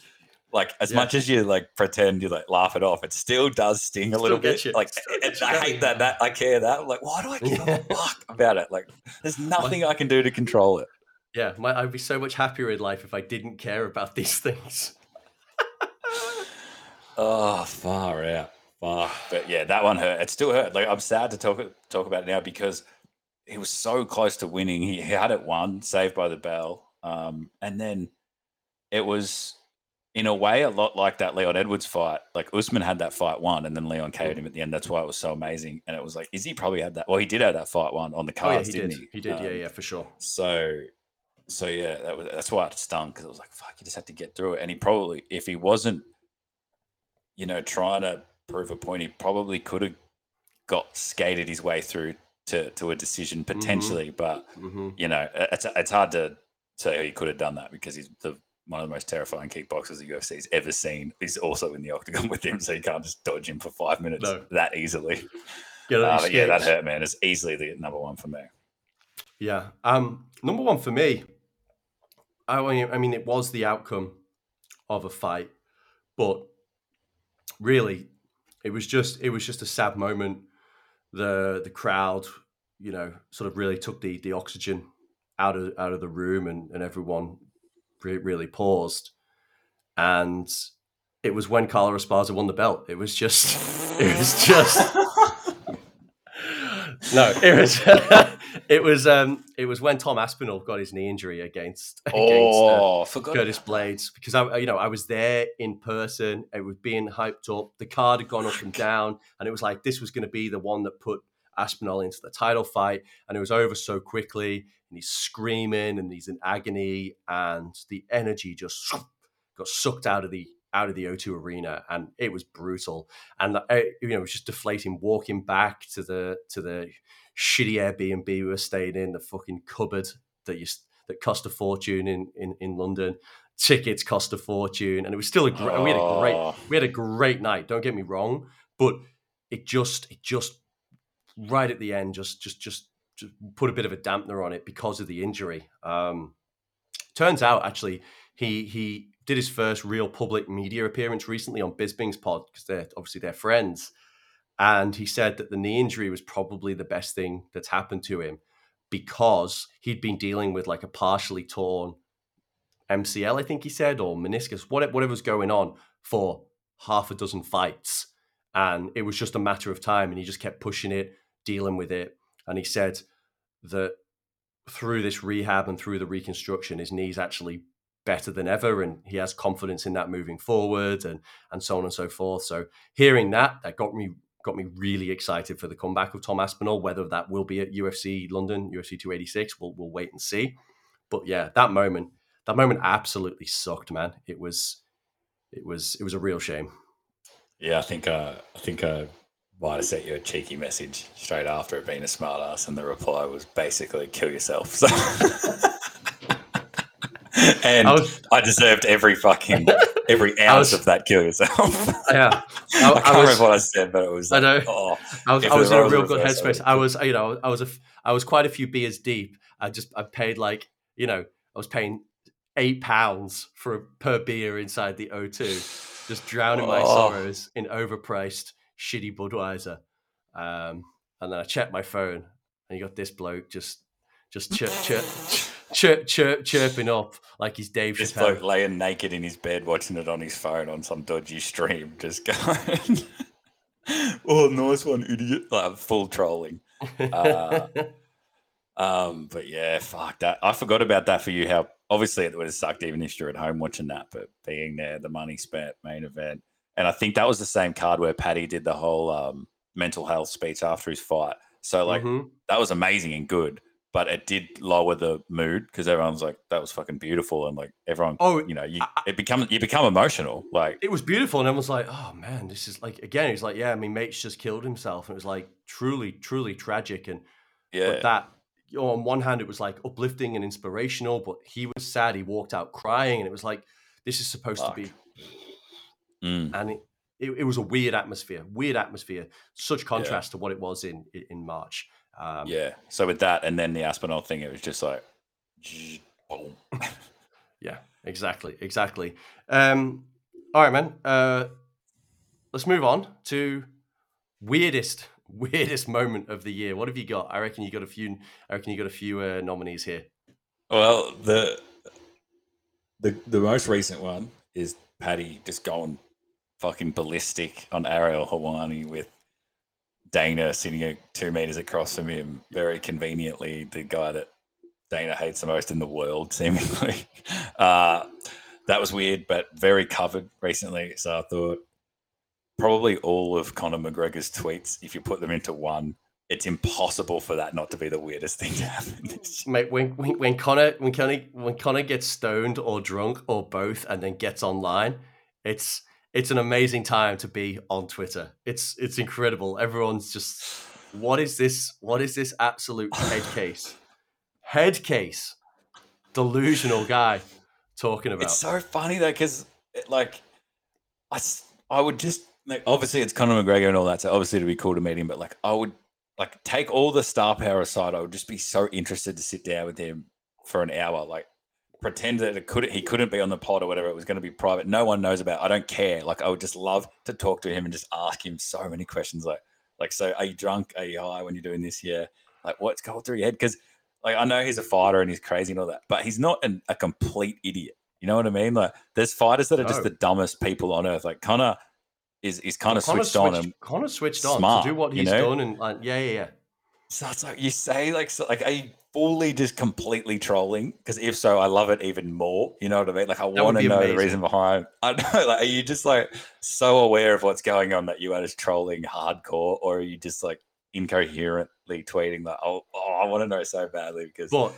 Like as Yeah. much as you like pretend you like laugh it off, it still does sting a little bit. you. Like and gets you I hate that. That I care that. I'm like, why do I give Yeah. a fuck about it? Like there's nothing I can do to control it. Yeah, my, I'd be so much happier in life if I didn't care about these *laughs* things. Oh, far out. Fuck. But yeah, that one hurt. It still hurt. Like I'm sad to talk talk about it now because he was so close to winning. He, he had it won, saved by the bell. Um, and then it was in a way a lot like that Leon Edwards fight. Like Usman had that fight won, and then Leon KO'd him at the end. That's why it was so amazing. And it was like, is he probably had that? Well, he did have that fight one on the Oh yeah, cards, he didn't did. he? He did. yeah, Um, yeah, for sure. so, so yeah, that was that's why it stung because it was like, "Fuck!" You just had to get through it. And he probably, if he wasn't, you know, trying to prove a point, he probably could have got skated his way through to to a decision potentially. But hmm you know, it's it's hard to say he could have done that because he's the one of the most terrifying kickboxers the UFC's ever seen. He's also in the octagon *laughs* with him, so you can't just dodge him for five minutes No. that easily. Yeah, Uh, yeah, that hurt, man. It's easily the number one for me. Yeah. Um, number one for me, I I mean, it was the outcome of a fight, but really, it was just it was just a sad moment. The the crowd, you know, sort of really took the the oxygen out of out of the room, and and everyone re- really paused. And it was when Carla Esparza won the belt. It was just, *laughs* it was just *laughs* no, it was *laughs* it was um it was when Tom Aspinall got his knee injury against *laughs* against uh, Oh, Curtis Blaydes because I you know I was there in person. It was being hyped up. The card had gone up and down, and it was like this was going to be the one that put Aspinall into the title fight, and it was over so quickly. And he's screaming, and he's in agony, and the energy just *sniffs* got sucked out of the out of the O2 arena, and it was brutal. And uh, you know, it was just deflating. Walking back to the to the shitty Airbnb we were staying in, the fucking cupboard that you that cost a fortune in in, in London. Tickets cost a fortune, and it was still a great. We had a great Oh. we had a great night. Don't get me wrong, but it just it just right at the end, just just just, just put a bit of a dampener on it because of the injury. Um, turns out, actually, he he did his first real public media appearance recently on Bisping's pod because they're obviously they're friends, and he said that the knee injury was probably the best thing that's happened to him because he'd been dealing with like a partially torn MCL, I think he said, or meniscus, whatever, whatever was going on for half a dozen fights. And it was just a matter of time. And he just kept pushing it, dealing with it. And he said that through this rehab and through the reconstruction, his knee's actually better than ever. And he has confidence in that moving forward and, and so on and so forth. So hearing that, that got me got me really excited for the comeback of Tom Aspinall. Whether that will be at UFC London, UFC 286, we'll, we'll wait and see. But yeah, that moment, that moment absolutely sucked, man. It was, it was, it was a real shame. Yeah, I think uh, I think I might have sent you a cheeky message straight after it being a smart ass, and the reply was basically "kill yourself." *laughs* So. *laughs* and I I, deserved every fucking every *laughs* ounce was- of that kill yourself. *laughs* Yeah, I, I, can't I was, remember what I said, but it was. I Like, know. Oh, I was, I was in a real good headspace. I was, you know, I was a, I was quite a few beers deep. I just, I paid like, you know, I was paying eight pounds for per beer inside the O2, just drowning my Oh. sorrows in overpriced shitty Budweiser. Um, and then I checked my phone, and you got this bloke just, just chirp, chirp, chirp, chirp, chirping up like he's Dave this Chappelle. bloke laying naked in his bed, watching it on his phone on some dodgy stream, just going, *laughs* "Oh, nice one, idiot!" Like full trolling. Uh, *laughs* Um, but yeah, fuck that. I forgot about that for you. How obviously it would have sucked even if you're at home watching that, but being there, the money spent, main event, and I think that was the same card where Paddy did the whole um, mental health speech after his fight. So like Mhm. that was amazing and good, but it did lower the mood because everyone's like, "That was fucking beautiful," and like everyone, Oh, you know, you I- it become you become emotional. Like it was beautiful and everyone's like oh man this is like again he's like yeah i mean mate's just killed himself and it was like truly truly tragic and yeah, but that you know, on one hand it was like uplifting and inspirational but he was sad he walked out crying and it was like this is supposed Fuck. to be Mm. and it, it, it was a weird atmosphere weird atmosphere such contrast to what it was in- in march um, yeah. So with that, and then the Aspinall thing, it was just like, boom. *laughs* Yeah, exactly, exactly. Um, all right, man. Uh, let's move on to weirdest, *laughs* weirdest moment of the year. What have you got? I reckon you got a few. I reckon you got a few uh, nominees here. Well, the the the most recent one is Paddy just going fucking ballistic on Ariel Helwani with Dana sitting two meters across from him, very conveniently, the guy that Dana hates the most in the world, *laughs* seemingly. Uh, that was weird, but very covered recently. So I thought probably all of Conor McGregor's tweets, if you put them into one, it's impossible for that not to be the weirdest thing to happen. Mate, when when when when Conor when Conor gets stoned or drunk or both, and then gets online, it's it's an amazing time to be on Twitter. It's it's incredible. Everyone's just, what is this? What is this absolute head case? *sighs* Head case, delusional guy talking about. It's so funny though, because like I, I would just like obviously it's Conor McGregor and all that, so obviously it'd be cool to meet him. But like I would like take all the star power aside, I would just be so interested to sit down with him for an hour, like pretend that it could he couldn't be on the pod or whatever. It was going to be private. No one knows about. I don't care. Like I would just love to talk to him and just ask him so many questions. Like like so, are you drunk? Are you high when you're doing this? Yeah. Like what's going through your head? Because like I know he's a fighter and he's crazy and all that, but he's not an, a complete idiot. You know what I mean? Like there's fighters that are just No. the dumbest people on earth. Like Conor is is kind of Conor switched on and Conor switched on smart, to do what you he's know? done, and like, yeah, yeah, yeah. so it's like you say like so, like are you fully just completely trolling? Because if so, I love it even more. You know what I mean? Like I want to know the reason behind. *laughs* I know. Like are you just like so aware of what's going on that you are just trolling hardcore, or are you just like incoherently tweeting like oh, oh I want to know so badly because But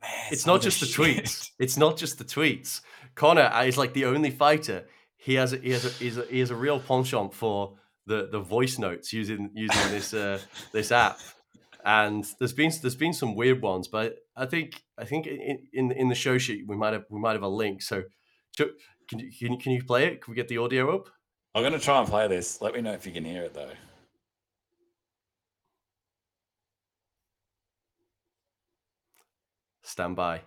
man, it's not just the shit- tweets. It's not just the tweets. Conor uh, is like the only fighter. He has a, he has a, he has a, he has a real penchant for the the voice notes using using this uh, this app and there's been there's been some weird ones, but I think I think in in, the show sheet we might have we might have a link. So, can you, can you, can you play it? Can we get the audio up? I'm gonna try and play this. Let me know if you can hear it though. Stand by.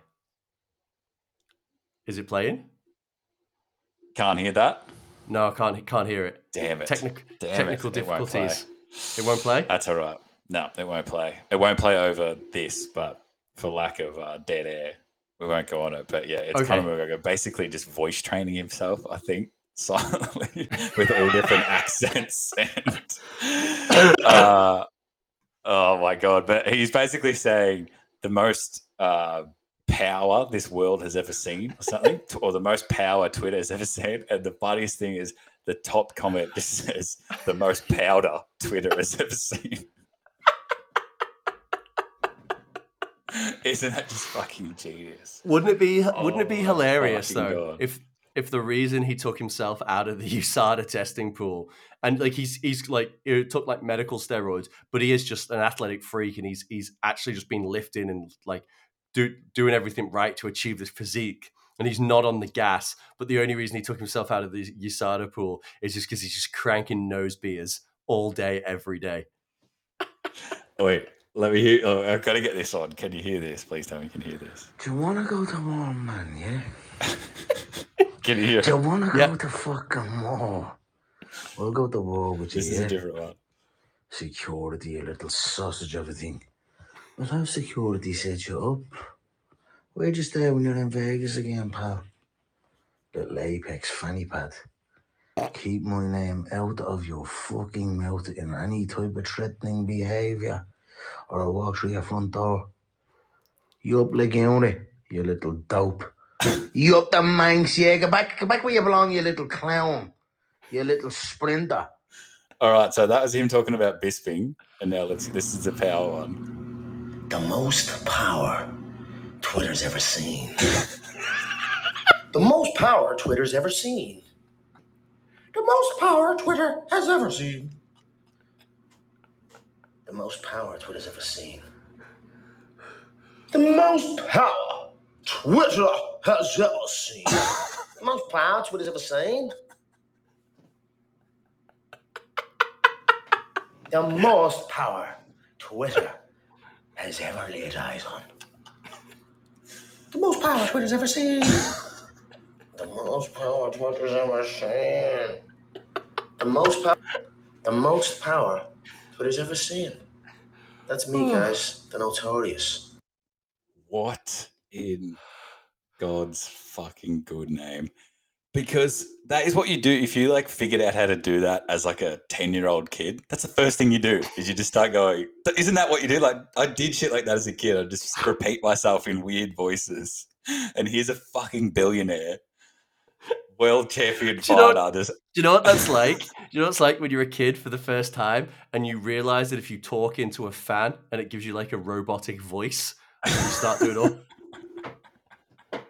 Is it playing? Can't hear that. No, I can't can't hear it. Damn it. Technic- Damn technical it. It difficulties. Won't it won't play. That's all right. No, it won't play. It won't play over this, but for lack of uh, dead air, we won't go on it. But yeah, it's Okay. Conor McGregor basically just voice training himself, I think, *laughs* silently with all different accents. *laughs* And, uh, oh my God. But he's basically saying the most uh, power this world has ever seen, or something, or the most power Twitter has ever seen. And the funniest thing is the top comment just *laughs* says the most powder Twitter has ever seen. *laughs* Isn't that just fucking genius? Wouldn't it be? Wouldn't it Oh be hilarious though God. if if the reason he took himself out of the *laughs* USADA testing pool and like he's he's like he took like medical steroids, but he is just an athletic freak and he's he's actually just been lifting and like do, doing everything right to achieve this physique. And he's not on the gas, but the only reason he took himself out of the USADA pool is just because he's just cranking nose beers all day, every day. *laughs* Wait, let me hear. Oh, I've got to get this on. Can you hear this? Please tell me you can hear this. Do you wanna go to war, man, yeah? *laughs* Can you hear? Do you wanna go Yeah. to fucking war? We'll go to war with you, This is a different one. Security, you little sausage of a thing. But how security set you up? Where'd you stay when you're in Vegas again, pal? Little Apex fanny pad. Keep my name out of your fucking mouth in any type of threatening behaviour, or I'll walk through your front door. You up Laguna, you little dope. *laughs* you up the Manx, yeah? Go back, go back where you belong, you little clown. You little sprinter. All right, so that was him talking about Bisping, and now let's. This is the power one. The most power Twitter's ever seen. *laughs* the most power Twitter's ever seen. The most power Twitter has ever seen. The most power Twitter's ever seen. The most power Twitter has ever seen. *laughs* the most power Twitter's ever seen. The most power Twitter has ever laid eyes on. The most power Twitter's ever seen. the most power Twitter's ever seen. The most power. The most power Twitter's ever seen. That's me, guys. The Notorious. What in God's fucking good name? Because that is what you do if you like figured out how to do that as like a 10 year old kid. That's the first thing you do is you just start going, isn't that what you do? Like I did shit like that as a kid. I just repeat myself in weird voices. And here's a fucking billionaire, world champion Do you know-. Do you know what that's like? Do you know what it's like when you're a kid for the first time and you realize that if you talk into a fan and it gives you like a robotic voice, and you start doing all. *laughs*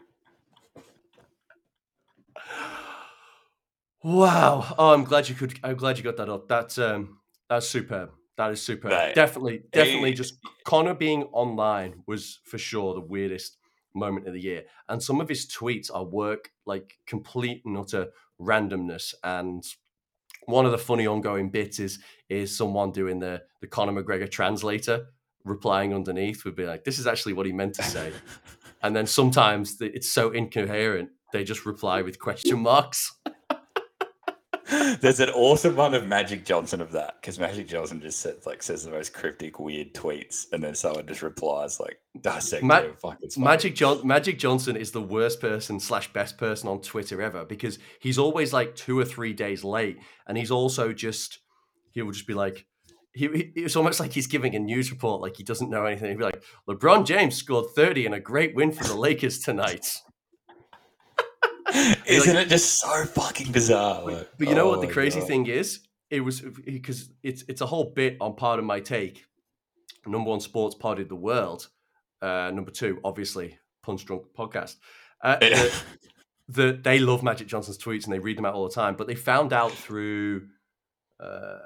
Wow! Oh, I'm glad you could. I'm glad you got that up. That's um, that's superb. That is superb. Mate, definitely, definitely. he- Just Conor being online was for sure the weirdest moment of the year, and some of his tweets are work like complete and utter randomness. And one of the funny ongoing bits is is someone doing the the Conor McGregor translator replying underneath would be like, "This is actually what he meant to say," *laughs* and then sometimes the, it's so incoherent they just reply with question marks. *laughs* There's an awesome one of Magic Johnson of that because Magic Johnson just says, like says the most cryptic, weird tweets, and then someone just replies like dissecting Ma- it. Fuck, it's funny. Magic John Magic Johnson is the worst person slash best person on Twitter ever because he's always like two or three days late, and he's also just he will just be like. He, he- it's almost like he's giving a news report, like he doesn't know anything. He'd be like, "LeBron James scored 30 in a great win for the Lakers tonight." *laughs* Isn't it just so fucking bizarre? like, But you know oh what the crazy God. thing is? It was because it's it's a whole bit on Pardon My Take. Number one sports pod in the world. Uh, number two, obviously, Punch Drunk podcast. Uh, *laughs* Yeah. the, the, they love Magic Johnson's tweets and they read them out all the time. But they found out through uh,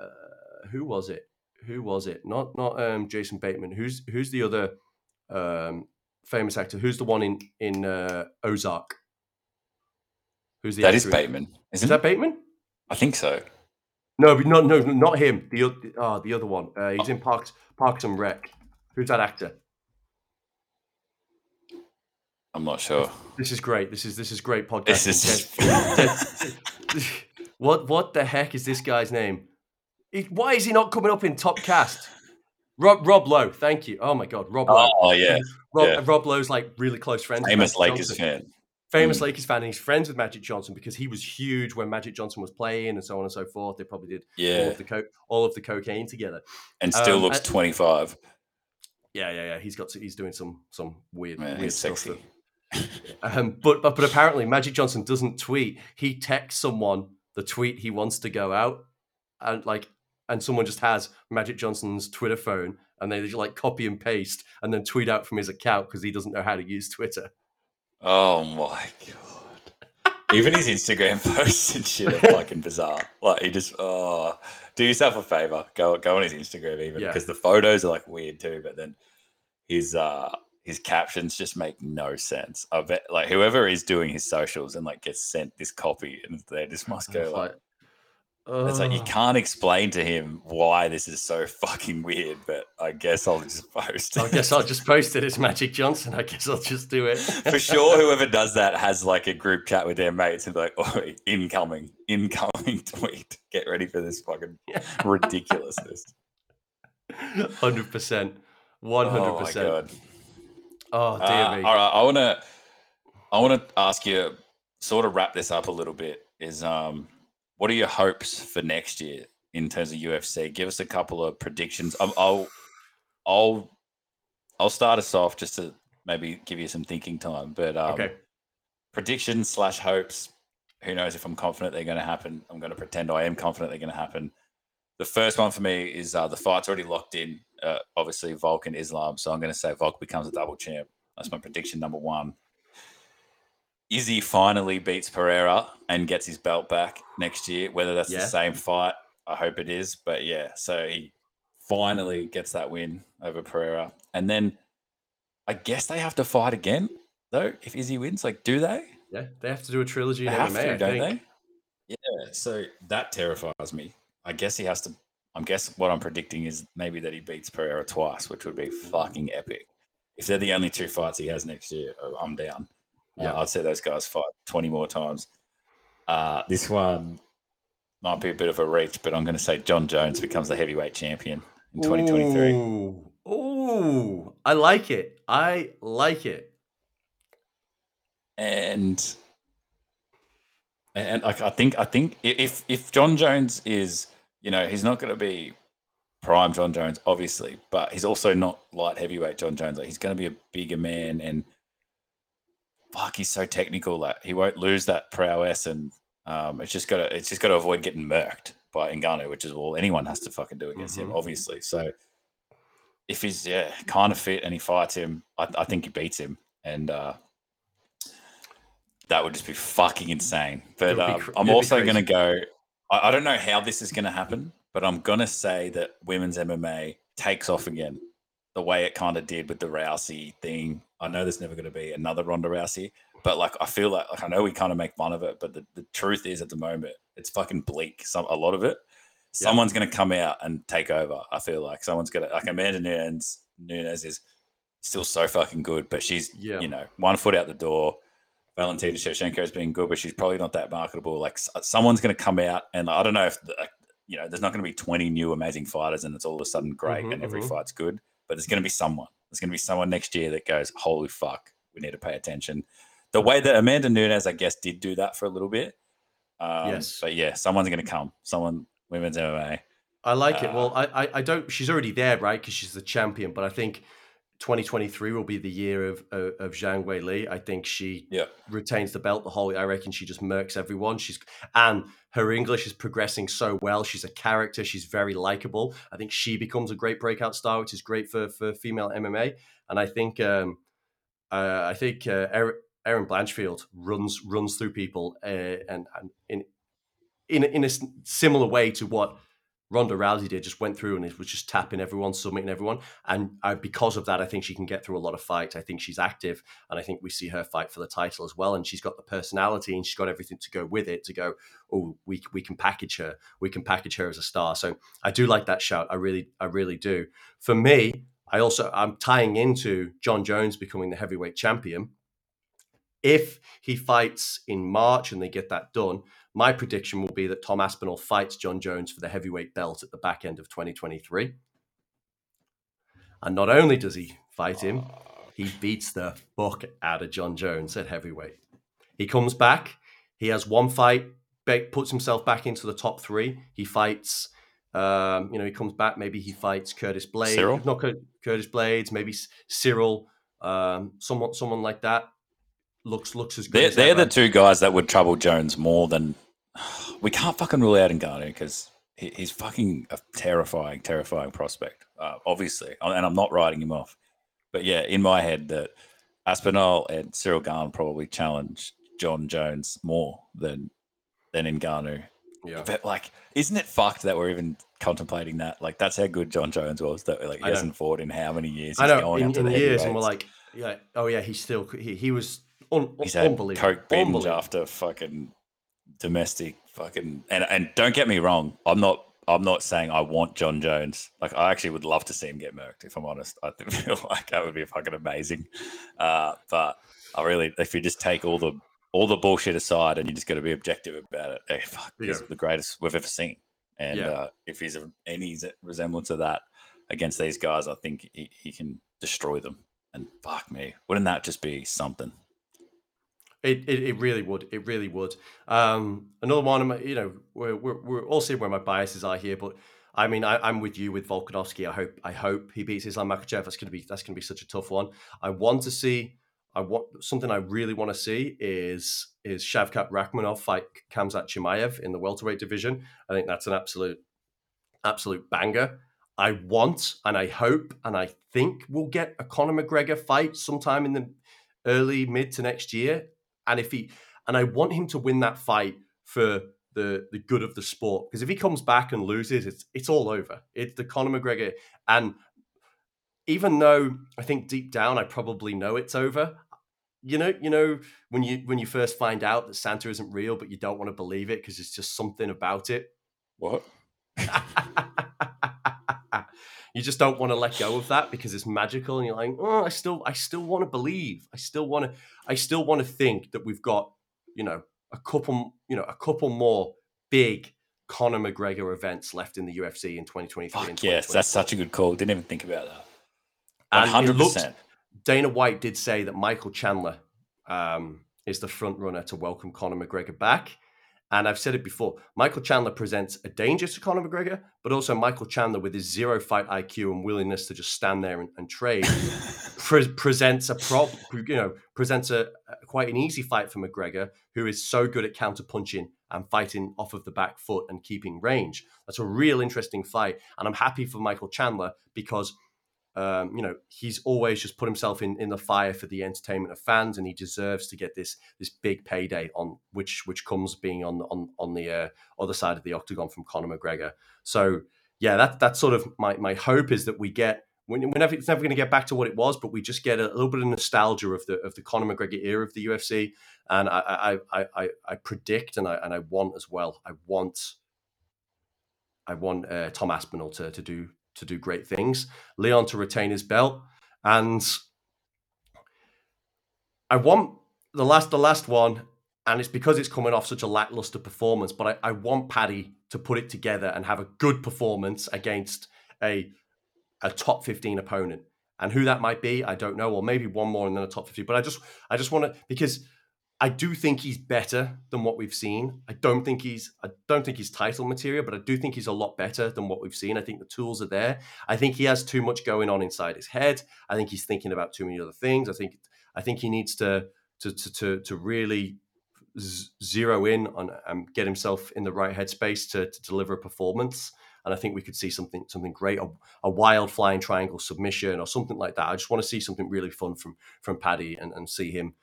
who was it? Who was it? Not not um, Jason Bateman. Who's who's the other um, famous actor? Who's the one in in uh, Ozark? Who's the That is Bateman, Is isn't that it? Bateman? I think so. No, but no, no, no, not him. The oth- oh, the other one. Uh, he's in Parks Parks and Rec. Who's that actor? I'm not sure. This is great. This is this is great podcast. This is *laughs* *laughs* what what the heck is this guy's name? He- why is he not coming up in top cast? Rob Rob Lowe, thank you. Oh my god, Rob Lowe. Oh yeah, Rob, yeah. Rob Lowe's like really close friends. famous Lakers fan. Famous Mm. Lakers fan, and he's friends with Magic Johnson because he was huge when Magic Johnson was playing and so on and so forth. They probably did all Yeah, of the co- all of the cocaine together. and still Um, looks I- 25. Yeah, yeah, yeah. He's got he's doing some some weird Man, weird stuff. that- Um, but, but but apparently Magic Johnson doesn't tweet. He texts someone the tweet he wants to go out, and like, and someone just has Magic Johnson's Twitter phone, and they just like copy and paste, and then tweet out from his account because he doesn't know how to use Twitter. Oh my god. Even his Instagram *laughs* posts and shit are fucking bizarre. Like he just oh do yourself a favor. Go go on his Instagram even Yeah. because the photos are like weird too, but then his uh his captions just make no sense. I bet like whoever is doing his socials and like gets sent this copy and they just must go like like, it's like you can't explain to him why this is so fucking weird, but I guess I'll just post It. I guess I'll just post it as Magic Johnson. I guess I'll just do it for sure whoever does that has like a group chat with their mates and be like, oh, incoming, incoming *laughs* tweet. Get ready for this fucking *laughs* ridiculousness. Hundred percent, one hundred Oh my percent. god. Oh dear Uh, me. all right, I wanna I wanna ask you sort of wrap this up a little bit. Is um what are your hopes for next year in terms of UFC? Give us a couple of predictions. I'll I'll I'll start us off just to maybe give you some thinking time. But um, okay. predictions slash hopes. Who knows if I'm confident they're going to happen? I'm going to pretend I am confident they're going to happen. The first one for me is uh, the fight's already locked in. Uh, obviously, Volk and Islam. So I'm going to say Volk becomes a double champ. That's my prediction number one. Izzy finally beats Pereira and gets his belt back next year. Whether that's Yeah. the same fight, I hope it is. But yeah, so he finally gets that win over Pereira. And then I guess they have to fight again, though, if Izzy wins. Like, do they? Yeah, they have to do a trilogy They have MMA. to, don't they? Yeah. So that terrifies me. I guess he has to. I guess what I'm predicting is maybe that he beats Pereira twice, which would be fucking epic. If they're the only two fights he has next year, oh, I'm down. Yeah. Yeah, I'd say those guys fight 20 more times. Uh, This one, might be a bit of a reach, but I'm going to say Jon Jones becomes the heavyweight champion in 2023. Ooh, Ooh, I like it. I like it. and and like I think I think if if Jon Jones is you know he's not going to be prime Jon Jones obviously, but he's also not light heavyweight Jon Jones. Like he's going to be a bigger man and fuck, he's so technical. Like he won't lose that prowess, and um, it's just got to it's just got to avoid getting murked by Ngannou, which is all anyone has to fucking do against him, Mhm. obviously. So if he's yeah kind of fit and he fights him, I, I think he beats him, and uh, that would just be fucking insane. But um, cr- I'm also going to go. I, I don't know how this is going to happen, but I'm going to say that women's MMA takes off again, the way it kind of did with the Rousey thing. I know there's never going to be another Ronda Rousey, but like I feel like, like I know we kind of make fun of it, but the, the truth is at the moment it's fucking bleak. Some a lot of it. Someone's going to come out and take over. I feel like someone's going to like Amanda Nunes. Nunes is still so fucking good, but she's Yeah. you know one foot out the door. Valentina Shevchenko has been good, but she's probably not that marketable. Like someone's going to come out, and I don't know if the, you know, there's not going to be 20 new amazing fighters, and it's all of a sudden great, Mhm, and every mhm. fight's good. But there's going to be someone. There's going to be someone next year that goes, "Holy fuck, we need to pay attention." The way that Amanda Nunes, I guess, did do that for a little bit. Um, Yes. but yeah, someone's going to come. Someone women's MMA. I like it. Uh, Well, I, I, I don't. She's already there, right? Because she's the champion. But I think 2023 will be the year of of, of Zhang Weili. I think she Yeah. retains the belt the whole. I reckon she just murks everyone. She's and her English is progressing so well. She's a character. She's very likable. I think she becomes a great breakout star, which is great for for female MMA. And I think um, uh, I think uh, Erin, Erin Blanchfield runs runs through people uh, and and in in a- in a similar way to what Ronda Rousey did, just went through and it was just tapping everyone, submitting everyone. And uh, because of that, I think she can get through a lot of fights. I think she's active, and I think we see her fight for the title as well. And she's got the personality, and she's got everything to go with it. To go, oh, we we can package her, we can package her as a star. So I do like that shout. I really, I really do. For me, I also I'm tying into Jon Jones becoming the heavyweight champion. If he fights in March and they get that done, my prediction will be that Tom Aspinall fights Jon Jones for the heavyweight belt at the back end of 2023. And not only does he fight him, he beats the fuck out of Jon Jones at heavyweight. He comes back. He has one fight, puts himself back into the top three. He fights. Um, you know, he comes back. Maybe he fights Curtis Blaydes. Ciryl? Not Cur- Curtis Blaydes. Maybe Ciryl. Um, someone, someone like that. Looks looks as good. They're, as they're the two guys that would trouble Jones more than we can't fucking rule out Ngannou because he, he's fucking a terrifying, terrifying prospect. Uh, obviously, and I'm not writing him off, but yeah, in my head that Aspinall and Ciryl Gane probably challenge Jon Jones more than than Ngannou. Yeah. But like, isn't it fucked that we're even contemplating that? Like, that's how good Jon Jones was. That like he know. hasn't fought in how many years? I He's know going in, years, and we're like, yeah, oh yeah, he's still he, he was un, He's had unbelievable. coke binge unbelievable. after fucking domestic fucking and and don't get me wrong, I'm not I'm not saying I want Jon Jones. Like I actually would love to see him get murked. If I'm honest, I *laughs* feel like that would be fucking amazing. Uh, but I really, if you just take all the all the bullshit aside and you just got to be objective about it, hey, fuck, he's the greatest we've ever seen. And Yeah. uh, if he's a, any resemblance of that against these guys, I think he, he can destroy them. And fuck me, wouldn't that just be something? It, it, it really would. It really would. Um, another one, you know, we're, we're, we're all seeing where my biases are here, but I mean, I, I'm with you with Volkanovski. I hope I hope he beats Islam Makhachev. That's gonna be that's gonna be such a tough one. I want to see. I want something I really want to see is is Shavkat Rakhmonov fight Khamzat Chimaev in the welterweight division. I think that's an absolute absolute banger. I want and I hope and I think we'll get a Conor McGregor fight sometime in the early mid to next year. And if he and I want him to win that fight for the the good of the sport because if he comes back and loses, it's it's all over. It's the Conor McGregor and even though I think deep down I probably know it's over. You know, you know when you when you first find out that Santa isn't real, but you don't want to believe it because it's just something about it. What? *laughs* you just don't want to let go of that because it's magical and you're like oh i still i still want to believe i still want to i still want to think that we've got you know a couple you know a couple more big conor mcgregor events left in the ufc in 2023 and Fuck yes, that's such a good call. Didn't even think about that. One And it hundred looks- percent. Dana White did say that Michael Chandler um, is the front runner to welcome Conor McGregor back. And I've said it before Michael Chandler presents a danger to Conor McGregor, but also Michael Chandler, with his zero fight IQ and willingness to just stand there and, and trade, *laughs* pre- presents a prob, you know, presents a, a quite an easy fight for McGregor, who is so good at counter punching and fighting off of the back foot and keeping range. That's a real interesting fight, and I'm happy for Michael Chandler because um, you know, he's always just put himself in, in the fire for the entertainment of fans, and he deserves to get this this big payday on which which comes being on on on the uh, other side of the octagon from Conor McGregor. So yeah, that that's sort of my my hope is that we get. We're it's never going to get back to what it was, but we just get a little bit of nostalgia of the of the Conor McGregor era of the UFC, and I I I I, I predict and I and I want as well. I want I want uh, Tom Aspinall to to do to do great things. Leon to retain his belt, and I want the last the last one, and it's because it's coming off such a lackluster performance. But I, I want Paddy to put it together and have a good performance against a a top fifteen opponent. And who that might be, I don't know, or maybe one more and then a top fifty. But I just I just want to because I do think he's better than what we've seen. I don't think he's I don't think he's title material, but I do think he's a lot better than what we've seen. I think the tools are there. I think he has too much going on inside his head. I think he's thinking about too many other things. I think I think he needs to to to to, to really z- zero in on and get himself in the right headspace to, to deliver a performance. And I think we could see something something great, a, a wild flying triangle submission or something like that. I just want to see something really fun from from Paddy and, and see him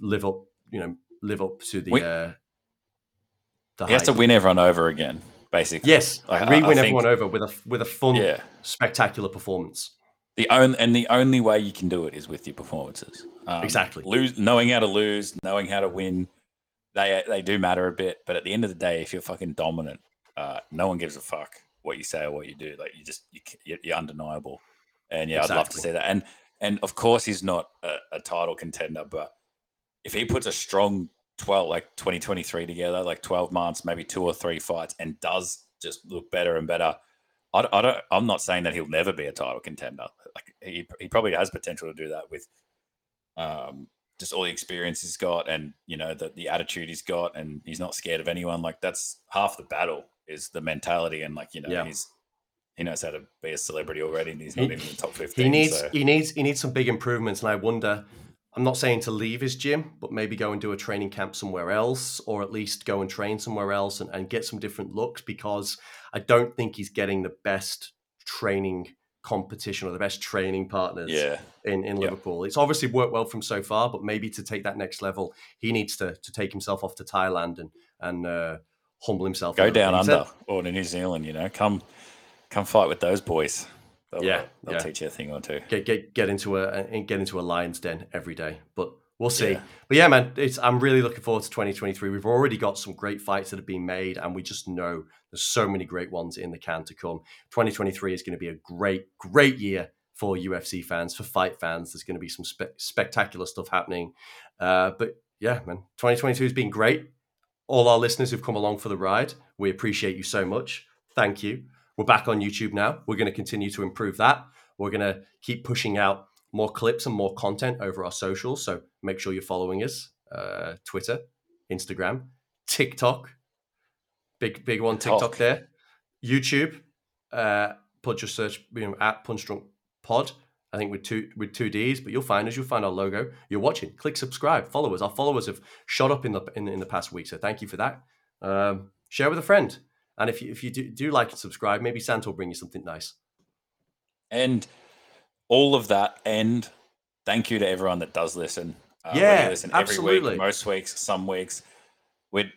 live up, you know, live up to the We- uh, the He has to win everyone over again, basically. Yes, Like, I- I re-win think- everyone over with a with a fun, Yeah. spectacular performance. The only and the only way you can do it is with your performances. Um, Exactly. Lose, knowing how to lose, knowing how to win, they they do matter a bit. But at the end of the day, if you're fucking dominant, uh, no one gives a fuck what you say or what you do. Like you just you, you're you're undeniable. And yeah, I'd love to see that. And and of course, he's not a, a title contender, but if he puts a strong 12 like 2023 together, like 12 months, maybe two or three fights, and does just look better and better. I, I don't. I'm not saying that he'll never be a title contender. Like he, he probably has potential to do that with, um, just all the experience he's got, and you know the the attitude he's got, and he's not scared of anyone. Like that's half the battle is the mentality, and like you know Yeah. he's he knows how to be a celebrity already, and he's not He- even in the top 15. He needs so- he needs he needs some big improvements, and I wonder. I'm not saying to leave his gym, but maybe go and do a training camp somewhere else, or at least go and train somewhere else and, and get some different looks because I don't think he's getting the best training competition or the best training partners yeah. in, in Yep. Liverpool. It's obviously worked well from so far, but maybe to take that next level, he needs to to take himself off to Thailand and and uh, humble himself. Go down bit. He's a- under or to New Zealand, you know, come come fight with those boys. They'll, Yeah, they'll yeah. teach you a thing or two. get get get into a get into a lion's den every day. But we'll see. Yeah. But yeah, man, it's I'm really looking forward to 2023. We've already got some great fights that have been made, and we just know there's so many great ones in the can to come. 2023 is going to be a great, great year for UFC fans, for fight fans. There's going to be some spe- spectacular stuff happening. Uh, but yeah, man, 2022 has been great. All our listeners who've come along for the ride, we appreciate you so much. Thank you. We're back on YouTube now. We're going to continue to improve that. We're going to keep pushing out more clips and more content over our socials. So make sure you're following us uh, Twitter, Instagram, TikTok. Big, big one, TikTok Talk. there. YouTube. Uh, put your search you know, at Punch Drunk Pod. I think with two with two D's, but you'll find us. You'll find our logo. You're watching. Click subscribe. Follow us. Our followers have shot up in the in, in the past week, so thank you for that. Um, share with a friend, and if you if you do, do like and subscribe, maybe Santa will bring you something nice. And all of that, and thank you to everyone that does listen. Uh, Yeah, listen every absolutely. week, most weeks, some weeks. We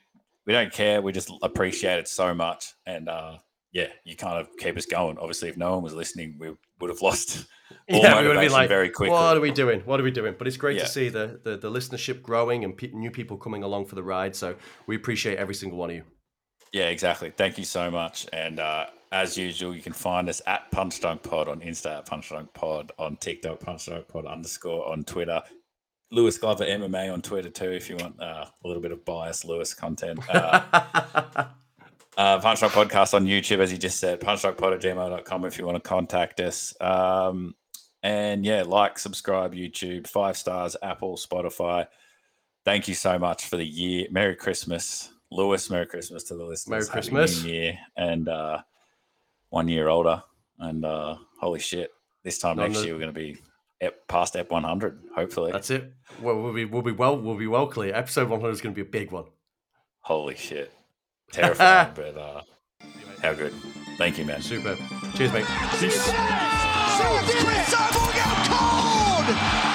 we don't care. We just appreciate it so much, and uh, yeah, you kind of keep us going. Obviously, if no one was listening, we would have lost *laughs* all yeah, we would have been motivation like, very quickly. what are we doing? What are we doing? But it's great Yeah. to see the, the the listenership growing and pe- new people coming along for the ride. So we appreciate every single one of you. Yeah, exactly. Thank you so much. And uh, as usual, you can find us at Punch Drunk Pod on Insta, at Punch Drunk Pod on TikTok, Punch Drunk Pod underscore on Twitter. Lewis Glover MMA on Twitter too, if you want uh, a little bit of biased Lewis content. Uh, *laughs* uh, Punch Drunk Podcast on YouTube, as you just said, punchdrunkpod at gmail.com if you want to contact us. Um, and yeah, like, subscribe, YouTube, five stars, Apple, Spotify. Thank you so much for the year. Merry Christmas. Lewis, Merry Christmas to the listeners. Merry Happy Christmas. New Year. And uh, one year older. And uh, holy shit, this time No, next no- year we're going to be ep- past Ep 100, hopefully. That's it. Well, we'll be we'll be well we'll be well clear. Episode 100 is going to be a big one. Holy shit. Terrifying, but uh, how good. Thank you, man. Super. Cheers, mate. Peace. Cyborg out cold!